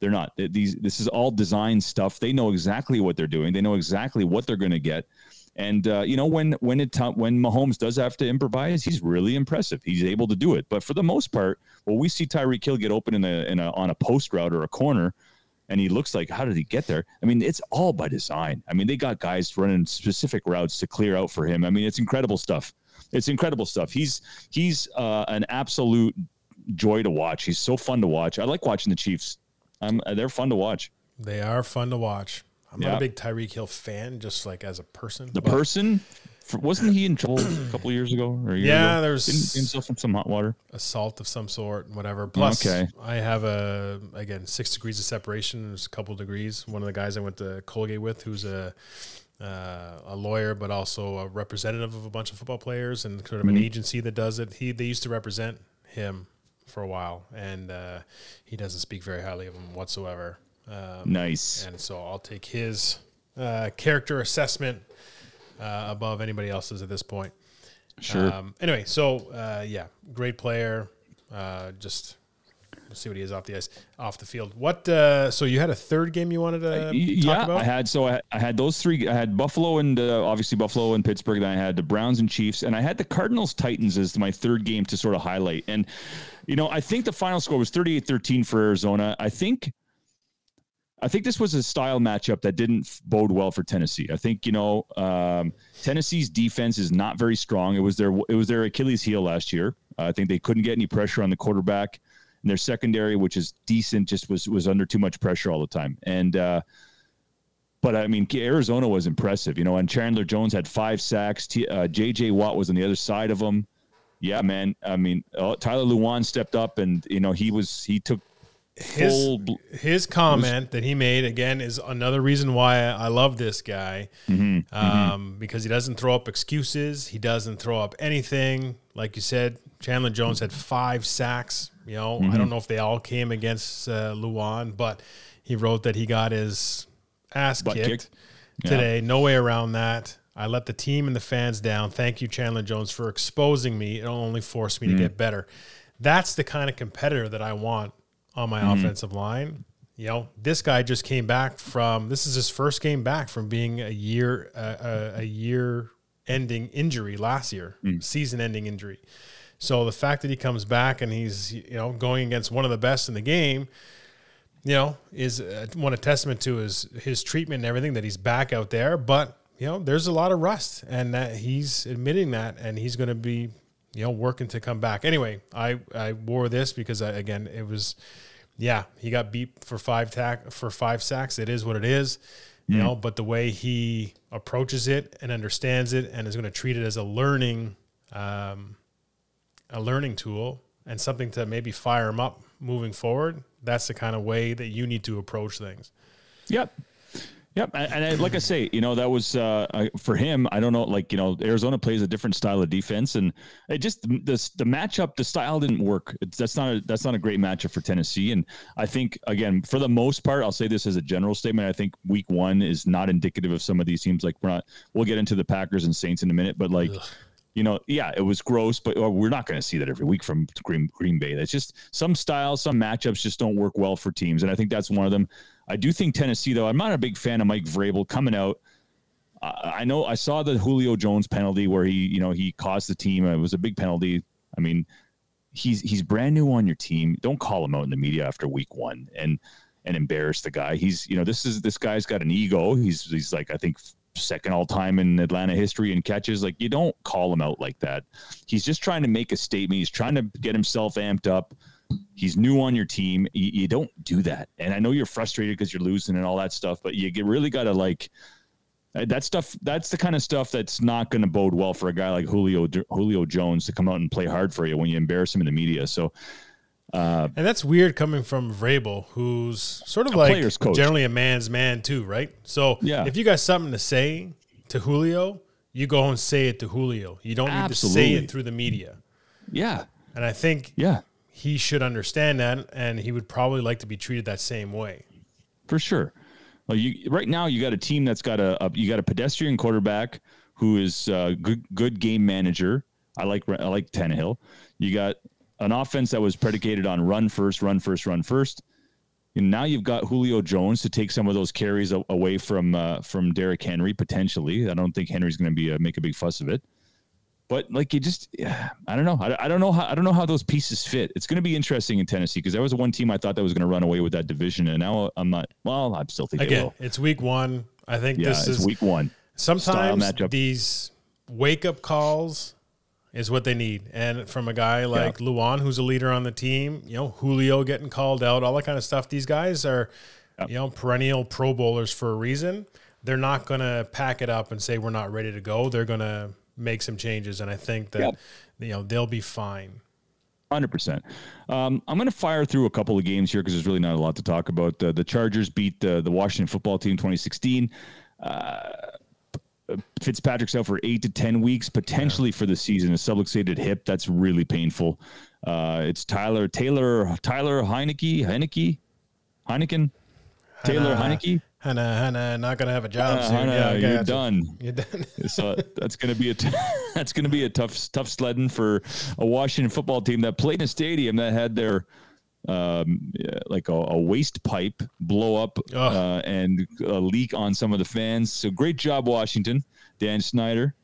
They're not. These this is all design stuff. They know exactly what they're doing. They know exactly what they're going to get. And uh, you know when when it when Mahomes does have to improvise, he's really impressive. He's able to do it. But for the most part, well, we see Tyreek Hill get open in a, in a on a post route or a corner, and he looks like how did he get there? I mean, it's all by design. I mean, they got guys running specific routes to clear out for him. I mean, it's incredible stuff. It's incredible stuff. He's he's uh, an absolute joy to watch. He's so fun to watch. I like watching the Chiefs. I'm, they're fun to watch. They are fun to watch. I'm not a big Tyreek Hill fan, just like as a person. The person wasn't he in trouble a couple years ago or year Yeah, ago? there's- Didn't himself in some hot water. assault of some sort, and whatever. Plus, Okay. I have a again six degrees of separation. There's a couple degrees. One of the guys I went to Colgate with, who's a uh, a lawyer, but also a representative of a bunch of football players and sort of an agency that does it. He they used to represent him for a while, and uh, he doesn't speak very highly of him whatsoever. Um, Nice. and so I'll take his uh, character assessment uh, above anybody else's at this point. Sure. Um, anyway, so uh, yeah, great player. Uh, just let's see what he is off the ice, off the field. What? Uh, so you had a third game you wanted to yeah, about? I had so I, I had those three. I had Buffalo and uh, obviously Buffalo and Pittsburgh. Then I had the Browns and Chiefs, and I had the Cardinals Titans as my third game to sort of highlight. And you know, I think the final score was 38-13 for Arizona. I think I think this was a style matchup that didn't bode well for Tennessee. I think you know um, Tennessee's defense is not very strong. It was their it was their Achilles heel last year. Uh, I think they couldn't get any pressure on the quarterback. And their secondary, which is decent, just was was under too much pressure all the time. And uh, but I mean, Arizona was impressive, you know. And Chandler Jones had five sacks. T- uh, J.J. Watt was on the other side of him. Yeah, man. I mean, uh, Tyler Lewan stepped up, and you know he was he took his full. bl- his comment that he made again is another reason why I love this guy Mm-hmm, um, because he doesn't throw up excuses. He doesn't throw up anything. Like you said, Chandler Jones had five sacks. You know, Mm-hmm. I don't know if they all came against uh, Lewan, but he wrote that he got his ass kicked, kicked. Yeah. today. No way around that. I let the team and the fans down. Thank you, Chandler Jones, for exposing me. It'll only force me Mm-hmm. to get better. That's the kind of competitor that I want on my Mm-hmm. offensive line. You know, this guy just came back from. This is his first game back from being a year uh, a, a year ending injury last year, Mm. season ending injury. So the fact that he comes back and he's you know going against one of the best in the game, you know, is uh, one a testament to his his treatment and everything that he's back out there. But you know, there's a lot of rust, and that he's admitting that, and he's going to be you know working to come back. Anyway, I I wore this because I, again it was. Yeah, he got beat for five tack for five sacks. It is what it is, you know. But the way he approaches it and understands it, and is going to treat it as a learning, um, a learning tool and something to maybe fire him up moving forward. That's the kind of way that you need to approach things. Yep. Yep, and, I, like I say, you know that was uh, for him. I don't know, like you know, Arizona plays a different style of defense, and it just the the matchup, the style didn't work. It's, that's not a, that's not a great matchup for Tennessee. And I think again, for the most part, I'll say this as a general statement. I think Week One is not indicative of some of these teams. Like we're not. We'll get into the Packers and Saints in a minute, but like. You know, yeah, it was gross, but we're not going to see that every week from Green Green Bay. That's just some styles, some matchups just don't work well for teams, and I think that's one of them. I do think Tennessee, though, I'm not a big fan of Mike Vrabel coming out. I know I saw the Julio Jones penalty where he, you know, he caused the team. It was a big penalty. I mean, he's he's brand new on your team. Don't call him out in the media after week one and and embarrass the guy. He's, you know, this is this guy's got an ego. He's he's like I think second all time in Atlanta history in catches. Like you don't call him out like that. He's just trying to make a statement. He's trying to get himself amped up. He's new on your team. You, you don't do that. And I know you're frustrated because you're losing and all that stuff, but you get, really got to like uh, that stuff. That's the kind of stuff that's not going to bode well for a guy like Julio Julio Jones to come out and play hard for you when you embarrass him in the media. So And that's weird coming from Vrabel, who's sort of like generally a man's man too, right? So Yeah. if you got something to say to Julio, you go and say it to Julio. You don't need to say it through the media. yeah, And I think yeah, he should understand that, and he would probably like to be treated that same way. for sure. Well, you right now you got a team that's got a, a you got a pedestrian quarterback who is a good good game manager. I like I like Tannehill. You got an offense that was predicated on run first, run first, run first. And now you've got Julio Jones to take some of those carries away from uh, from Derrick Henry potentially. I don't think Henry's going to be a, make a big fuss of it. But like you just, yeah, I don't know. I, I don't know how I don't know how those pieces fit. It's going to be interesting in Tennessee because there was one team I thought that was going to run away with that division, and now I'm not. Well, i'm still think they Again, it's week one. I think Yeah, this it's is week one. sometimes these wake up calls is what they need. And from a guy like Lewan, who's a leader on the team, you know, Julio getting called out, all that kind of stuff. These guys are, you know, perennial Pro Bowlers for a reason. They're not going to pack it up and say we're not ready to go. They're going to make some changes, and I think that Yep. you know they'll be fine. Hundred percent. Um, I'm going to fire through a couple of games here because there's really not a lot to talk about. Uh, the Chargers beat the the Washington Football Team 2016. Uh, Fitzpatrick's out for eight to ten weeks, potentially for the season. A subluxated hip. That's really painful. Uh, it's Tyler Taylor Tyler Heineke Heineke Heineken Taylor Heineke. Hannah, Hannah, not going to have a job Uh, soon. Hannah, yeah, you're done. You're done. so that's going to be a t- that's to be a tough tough sledding for a Washington football team that played in a stadium that had their um, like a, a waste pipe blow up uh, and a leak on some of the fans. So great job, Washington, Dan Snyder.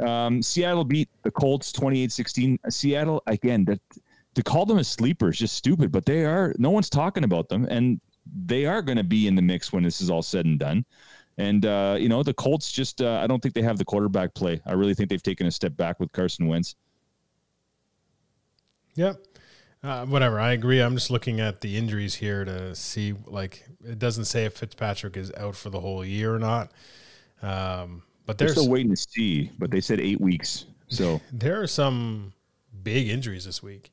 Um, Seattle beat the Colts 28-16. Seattle again that to call them a sleeper is just stupid, but they are. No one's talking about them, and they are going to be in the mix when this is all said and done. And uh, you know, the Colts just uh, I don't think they have the quarterback play. I really think they've taken a step back with Carson Wentz. Yep. Uh, whatever. I agree. I'm just looking at the injuries here to see, like, it doesn't say if Fitzpatrick is out for the whole year or not. Um, but They're there's still waiting to see, but they said eight weeks. So there are some big injuries this week.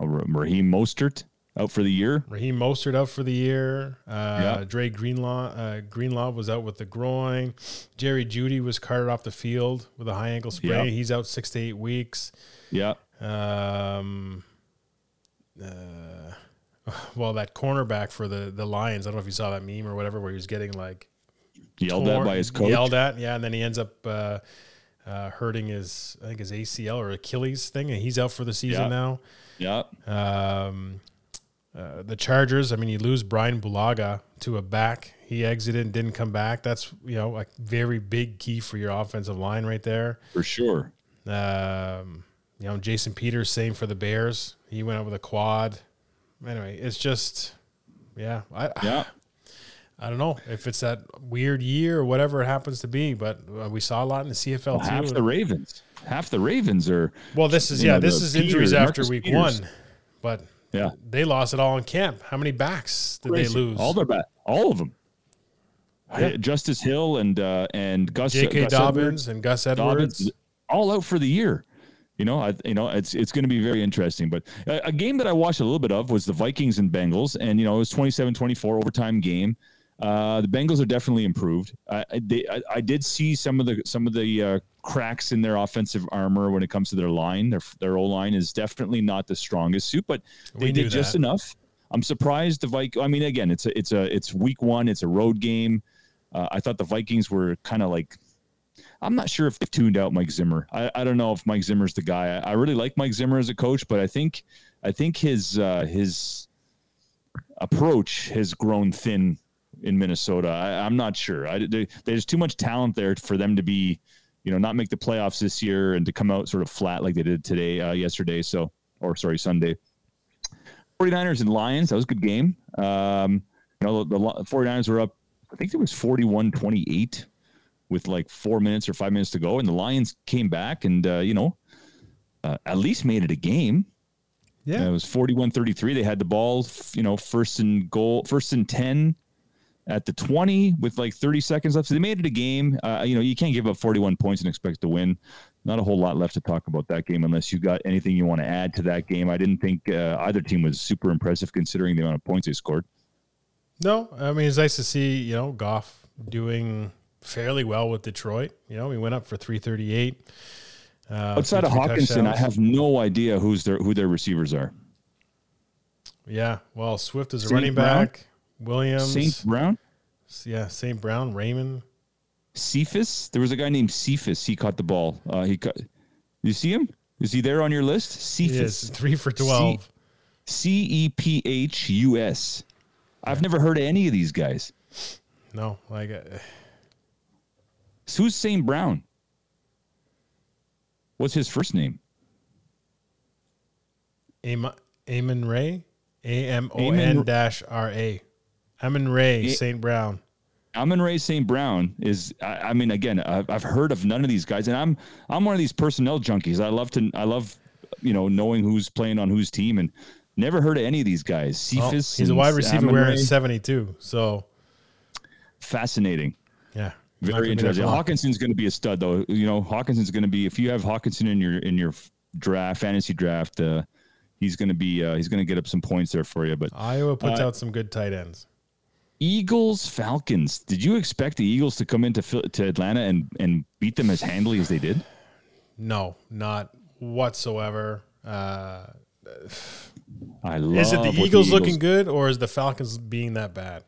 uh, Raheem Mostert out for the year. Raheem Mostert out for the year. Uh, Yeah. Dre Greenlaw, uh, Greenlaw was out with the groin. Jerry Jeudy was carted off the field with a high ankle sprain. Yeah. He's out six to eight weeks. Yeah, Um, uh, well, that cornerback for the the Lions. I don't know if you saw that meme or whatever, where he was getting like yelled at by his coach. Yelled at, yeah, and then he ends up uh, uh, hurting his I think his ACL or Achilles thing, and he's out for the season Yeah. now. Yeah, Um, uh, the Chargers. I mean, you lose Brian Bulaga to a back. He exited, and didn't come back. That's you know a very big key for your offensive line right there. for sure. Um, you know, Jason Peters, same for the Bears. He went out with a quad. Anyway, it's just, yeah, I, Yeah, I don't know if it's that weird year or whatever it happens to be, but uh, we saw a lot in the CFL well, half too. the Ravens, half the Ravens are. well, this is yeah, know, this is injuries Peters, after Marcus week Peters. one, but Yeah, they lost it all in camp. How many backs did Crazy. they lose? All their back, all of them. Yeah. Justice Hill and uh, and Gus J.K. Gus Dobbins Edwards, and Gus Edwards. Dobbins, all out for the year. You know, I, you know, it's it's going to be very interesting. But a, a game that I watched a little bit of was the Vikings and Bengals, and you know, it was 27-24 overtime game. Uh, the Bengals are definitely improved. I, they, I, I did see some of the some of the uh, cracks in their offensive armor when it comes to their line. Their their O line is definitely not the strongest suit, but they did just enough. I'm surprised the Vikings. I mean, again, it's a it's a it's week one. It's a road game. Uh, I thought the Vikings were kind of like. I'm not sure if they tuned out Mike Zimmer. I, I don't know if Mike Zimmer's the guy. I, I really like Mike Zimmer as a coach, but I think I think his uh, his approach has grown thin in Minnesota. I, I'm not sure. I, there- there's too much talent there for them to be, you know, not make the playoffs this year and to come out sort of flat like they did today, uh, yesterday. So, or sorry, Sunday. 49ers and Lions. That was a good game. Um, you know, the, the Li- 49ers were up, I think it was 41 28 with like four minutes or five minutes to go. And the Lions came back and, uh, you know, uh, at least made it a game. yeah, Uh, it was 41 33. They had the ball, you know, first and goal, first and 10 at the 20 with like 30 seconds left. So they made it a game. Uh, you know, you can't give up 41 points and expect to win. Not a whole lot left to talk about that game unless you got anything you want to add to that game. I didn't think uh, either team was super impressive considering the amount of points they scored. No, I mean it's nice to see you know Goff doing fairly well with Detroit. You know, he went up for three thirty eight. Uh, Outside of Hockenson, I have no idea who's their who their receivers are. yeah. Well, Swift is a Saint running Brown? Williams, Saint Brown, yeah, Saint Brown, Raymond. Cephus. There was a guy named Cephus. He caught the ball. Uh, he caught. You see him? Is he there on your list? He Cephus. is three for twelve. C E P H U S. I've never heard of any of these guys. No, like uh, So who's St. Brown? What's his first name? Am- Amon-Ra, A M O Amon- dash R A. Amon-Ra, Saint Brown. Amon-Ra St. Brown is. I, I mean, again, I've, I've heard of none of these guys, and I'm I'm one of these personnel junkies. I love to. I love, you know, knowing who's playing on whose team, and never heard of any of these guys. Well, Cephus. he's a wide receiver Amon wearing Ray. seventy two. So Fascinating. yeah, Very interesting. Hockenson's going to be a stud, though. You know, Hockenson's going to be if you have Hockenson in your in your draft, fantasy draft, uh, he's going to be uh, he's going to get up some points there for you. But Iowa puts Uh, out some good tight ends. Eagles Falcons. Did you expect the Eagles to come into to Atlanta and and beat them as handily as they did? No, not whatsoever. Uh, I love. is it the what Eagles, looking good, or is the Falcons being that bad?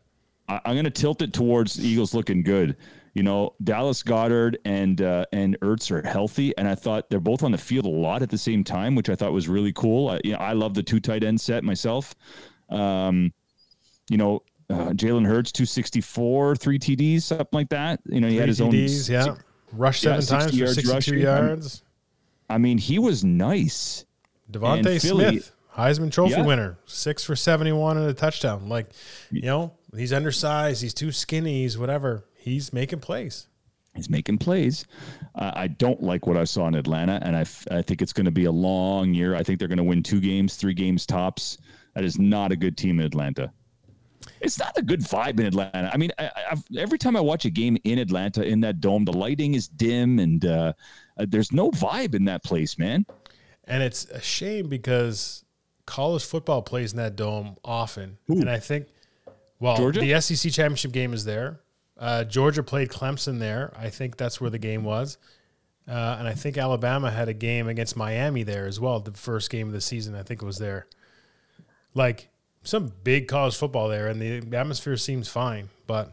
I, I'm going to tilt it towards the Eagles looking good. You know, Dallas Goedert and uh, and Ertz are healthy, and I thought they're both on the field a lot at the same time, which I thought was really cool. I, you know, I love the two tight end set myself. Um, you know, uh, Jalen Hurts, two sixty four, three TDs, something like that. You know, he had his own. TDs, yeah. Rush seven 60 times for yards 62 rushing. yards. I mean, he was nice. DeVonta Philly- Smith, Heisman Trophy Yeah. winner, six for 71 and a touchdown. Like, you know, he's undersized, he's too skinny, he's whatever. He's making plays. He's making plays. Uh, I don't like what I saw in Atlanta, and I, f- I think it's going to be a long year. I think they're going to win two games, three games tops. That is not a good team in Atlanta. It's not a good vibe in Atlanta. I mean, I, I've, every time I watch a game in Atlanta in that dome, the lighting is dim and uh, uh, there's no vibe in that place, man. And it's a shame because college football plays in that dome often. And I think, well, Georgia? the SEC championship game is there. Uh, Georgia played Clemson there. I think that's where the game was. Uh, and I think Alabama had a game against Miami there as well. The first game of the season, I think it was there. Like some big college football there, and the atmosphere seems fine. But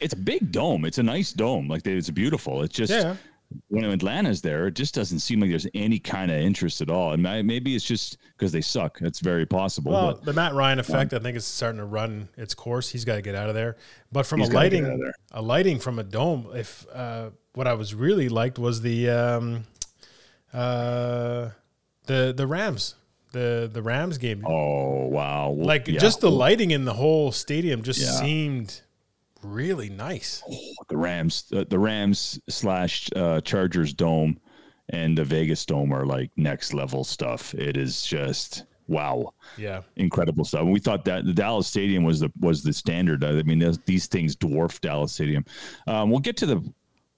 It's a big dome. It's a nice dome. Like it's beautiful. It's just Yeah. when Atlanta's there, it just doesn't seem like there's any kind of interest at all. And may- maybe it's just because they suck. It's very possible. Well, but the Matt Ryan effect, I think, is starting to run its course. He's got to get out of there. But from a lighting, out of there. a lighting from a dome. If uh, what I was really liked was the um, uh, the the Rams, the the Rams game. oh wow, Well, like yeah. just the lighting in the whole stadium just Yeah. seemed really nice. the Rams, uh, the Rams slash uh, Chargers dome and the Vegas dome are like next level stuff. It is just wow, Yeah, incredible stuff. And we thought that the Dallas Stadium was the was the standard. I mean, those- these things dwarf Dallas Stadium. Um, we'll get to the.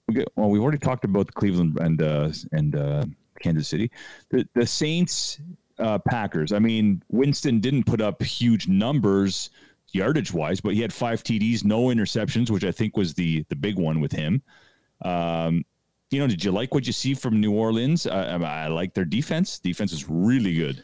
We get, well, we've already talked about Cleveland and uh, and uh, Kansas City. The the Saints uh, Packers. I mean, Winston didn't put up huge numbers yardage wise, but he had five TDs, no interceptions, which I think was the the big one with him. Um, you know, did you like what you see from New Orleans? I, like their defense. Defense is really good.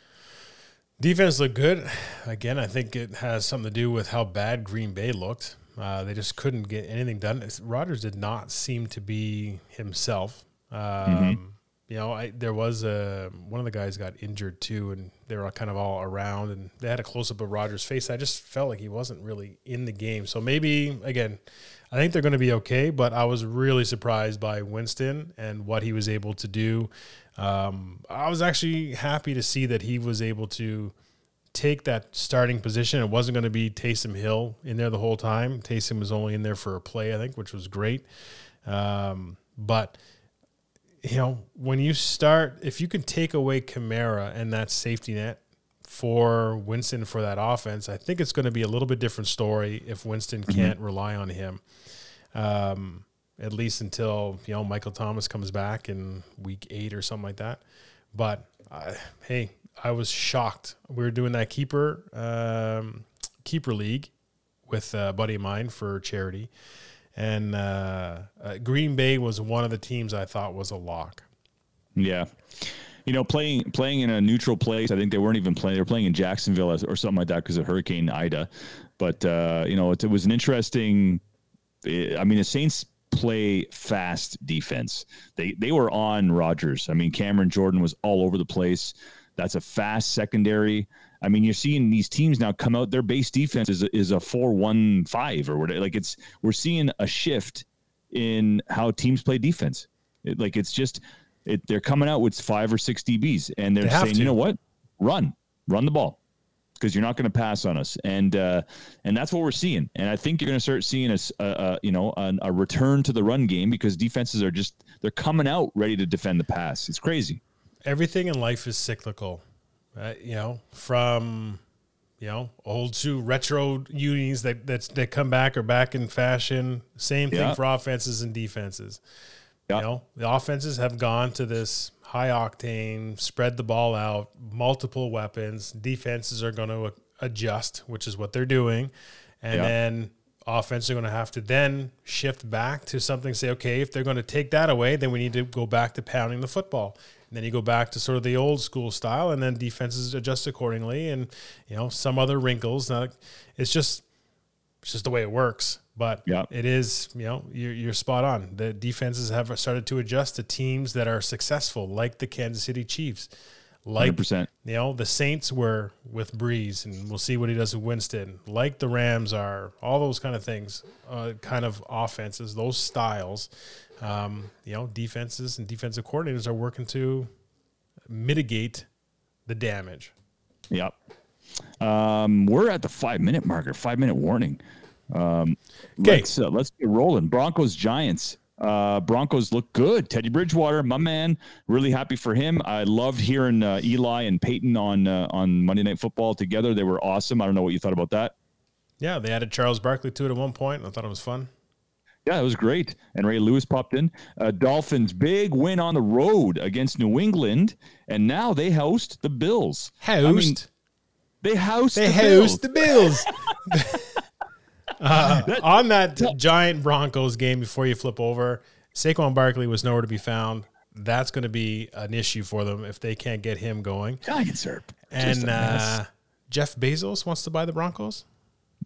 defense looked good. Again, I think it has something to do with how bad Green Bay looked. Uh, they just couldn't get anything done. Rodgers did not seem to be himself. Um, You know, I, there was a one of the guys got injured too, and they were kind of all around, and they had a close up of Rodgers' face. I just felt like he wasn't really in the game. So maybe again, I think they're going to be okay. But I was really surprised by Winston and what he was able to do. Um, I was actually happy to see that he was able to take that starting position. It wasn't going to be Taysom Hill in there the whole time. Taysom was only in there for a play, I think, which was great. Um, but you know, when you start, if you can take away Kamara and that safety net for Winston for that offense, I think it's going to be a little bit different story if Winston can't rely on him. Um, at least until you know Michael Thomas comes back in week eight or something like that. But uh, hey, I was shocked. We were doing that keeper um, keeper league with a buddy of mine for charity, and uh, uh, Green Bay was one of the teams I thought was a lock. Yeah. You know, playing playing in a neutral place. I think they weren't even playing. They were playing in Jacksonville or something like that because of Hurricane Ida. But uh, you know, it, it was an interesting. eh, I mean, the Saints play fast defense. They they were on Rodgers. I mean, Cameron Jordan was all over the place. That's a fast secondary. I mean, you're seeing these teams now come out. Their base defense is a, is a four one five or whatever. Like it's we're seeing a shift in how teams play defense. It, like it's just it, they're coming out with five or six DBs, and they're They saying, to. you know what, run, run the ball, because you're not going to pass on us, and uh, and that's what we're seeing. And I think you're going to start seeing a, a- a, you know a, a return to the run game because defenses are just they're coming out ready to defend the pass. It's crazy. Everything in life is cyclical, uh, you know, from you know old to retro unis that that's that come back or back in fashion. Same thing Yeah. for offenses and defenses. Yeah. You know, the offenses have gone to this high octane, spread the ball out, multiple weapons. Defenses are going to adjust, which is what they're doing. And Yeah. then offense are going to have to then shift back to something, say, okay, if they're going to take that away, then we need to go back to pounding the football. And then you go back to sort of the old school style, and then defenses adjust accordingly. And, you know, some other wrinkles. Now, it's just, it's just the way it works. But Yeah. it is, you know, you're, you're spot on. The defenses have started to adjust to teams that are successful, like the Kansas City Chiefs, like Hundred percent. you know the Saints were with Brees, and we'll see what he does with Winston. Like the Rams are, all those kind of things, uh, kind of offenses, those styles. Um, you know, defenses and defensive coordinators are working to mitigate the damage. Yep. Um, we're at the five minute marker, five minute warning. Okay. Let's, uh, let's get rolling. Broncos Giants. Uh, Broncos look good. Teddy Bridgewater, my man, really happy for him. I loved hearing uh, Eli and Peyton on uh, on Monday Night Football together. They were awesome. I don't know what you thought about that. Yeah, they added Charles Barkley to it at one point. I thought it was fun. Yeah, it was great. And Ray Lewis popped in. Uh, Dolphins big win on the road against New England, and now they host the Bills. Host. I mean, they host. they the host Bills. the Bills. Uh, on that giant Broncos game, before you flip over, Saquon Barkley was nowhere to be found. That's going to be an issue for them if they can't get him going. Giants are just And uh, Jeff Bezos wants to buy the Broncos.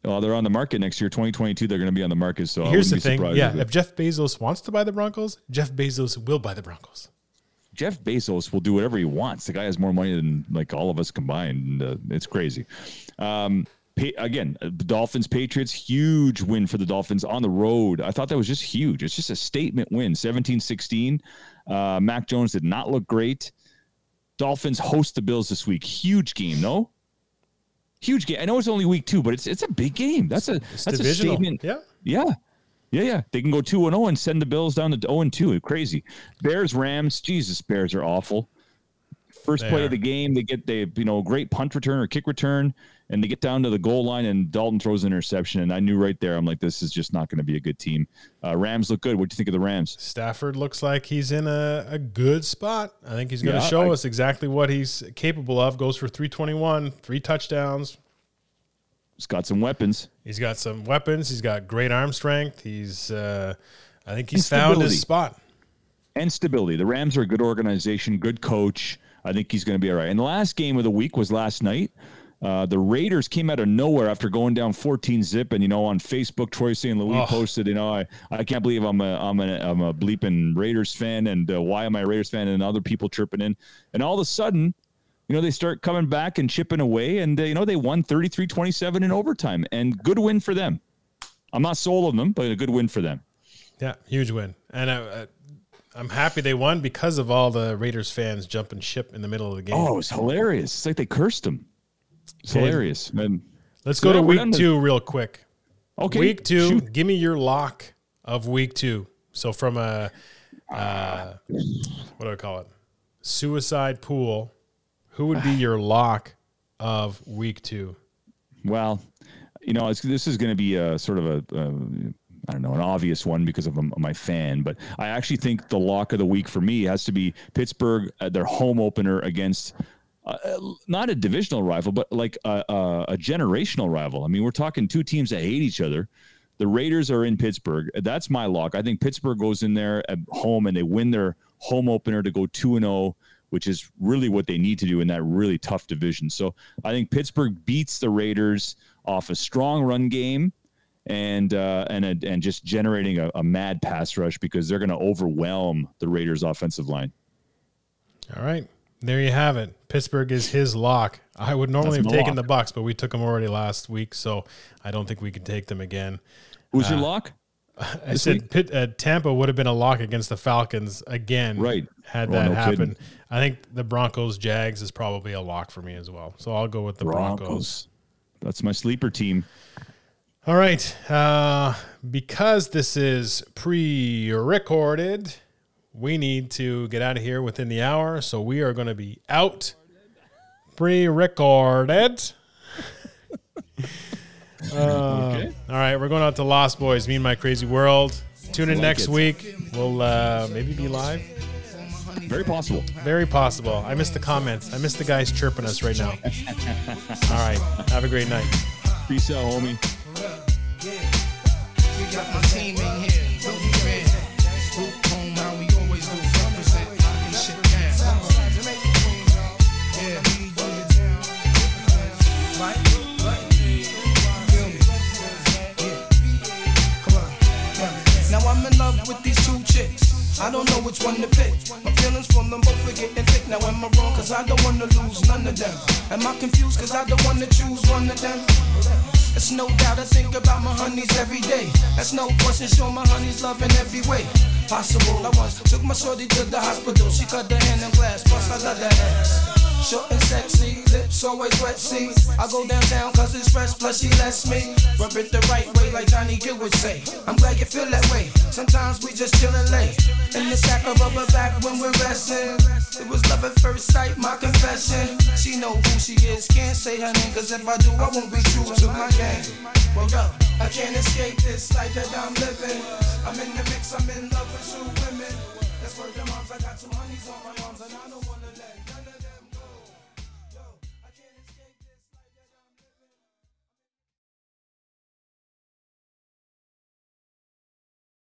Well, they're on the market next year, 2022. They're going to be on the market. So I Here's the thing: yeah, if- Jeff Bezos wants to buy the Broncos, Jeff Bezos will buy the Broncos. Jeff Bezos will do whatever he wants. The guy has more money than like all of us combined. And, uh, it's crazy. Um, again, uh, the Dolphins, Patriots, huge win for the Dolphins on the road. I thought that was just huge. It's just a statement win, 17 16. Uh, Mac Jones did not look great. Dolphins host the Bills this week. Huge game, no? Huge game. I know it's only week two, but it's it's a big game. That's a It's that's a statement. Yeah. Yeah. Yeah, yeah. They can go 2 and 0 and send the Bills down to 0 and 2. Crazy. Bears, Rams. Jesus, Bears are awful. First They play are. of the game, they get they you know great punt return or kick return, and they get down to the goal line, and Dalton throws an interception. And I knew right there, I'm like, this is just not going to be a good team. Uh, Rams look good. What do you think of the Rams? Stafford looks like he's in a, a good spot. I think he's going to Yeah, show I- us exactly what he's capable of. Goes for 321, three touchdowns. He's got some weapons. He's got some weapons. He's got great arm strength. He's, uh, I think he's found his spot. and stability. The Rams are a good organization, good coach. I think he's going to be all right. And the last game of the week was last night. Uh, the Raiders came out of nowhere after going down 14 zip, and you know on Facebook, Troy St. Louis Oh. posted, you know, I, I can't believe I'm a I'm a I'm a bleeping Raiders fan, and uh, why am I a Raiders fan? And other people chirping in, and all of a sudden, you know, they start coming back and chipping away, and uh, you know they won 33-27 in overtime, and good win for them. I'm not sold on them, but a good win for them. Yeah, huge win. And I, uh, I'm happy they won because of all the Raiders fans jumping ship in the middle of the game. Oh, it was hilarious. It's like they cursed him. It's Okay. hilarious. And Let's so go to week done with- two real quick. Okay. Week two, shoot. give me your lock of week two. So from a, uh, what do I call it? Suicide pool. Who would be your lock of week two? Well, you know, it's, this is going to be a sort of a, uh, don't know, an obvious one because of my fan, but I actually think the lock of the week for me has to be Pittsburgh, uh, their home opener against uh, not a divisional rival, but like a, a, a generational rival. I mean, we're talking two teams that hate each other. The Raiders are in Pittsburgh. That's my lock. I think Pittsburgh goes in there at home and they win their home opener to go 2 and 0, which is really what they need to do in that really tough division. So I think Pittsburgh beats the Raiders off a strong run game and uh, and a, and just generating a, a mad pass rush because they're going to overwhelm the Raiders offensive line. All right. There you have it. Pittsburgh is his lock. I would normally That's have taken lock. the Bucks, but we took them already last week, so I don't think we can take them again. Who's Uh, your lock? I said Pitt, uh, Tampa would have been a lock against the Falcons again. Right. Had Oh, that no happen. kidding. I think the Broncos Jags is probably a lock for me as well. So I'll go with the Broncos. That's my sleeper team. All right. Uh, because this is pre recorded, we need to get out of here within the hour. So we are going to be out pre recorded. Okay. All right. We're going out to Lost Boyz, Me and My Crazy World. Tune in Like next it. week. We'll uh, maybe be live. Very possible. Very possible. I missed the comments. I missed the guys chirping us right now. All right. Have a great night. Peace out, homie. I don't know which one to pick. My feelings for them both are getting thick. Now am I wrong? Cause I don't wanna lose none of them. Am I confused? Cause I don't wanna choose one of them. It's no doubt I think about my honeys every day. That's no question, show my honeys love in every way. Possible, I once took my shorty to the hospital. She cut her hand in glass, plus I love that ass. Short and sexy, lips always wet, see. I go downtown cause it's fresh, plus she lets me rub it the right way, like Johnny Gill would say. I'm glad you feel that way. Sometimes we just chillin' late. In the sack of rubber back when we're resting. It was love at first sight, my confession. She know who she is, can't say her name, cause if I do, I won't be true to my game. Well, up, I can't escape this life that I'm living. I'm in the mix, I'm in love with two women. That's where the moms, I got two honeys on my arms, and I know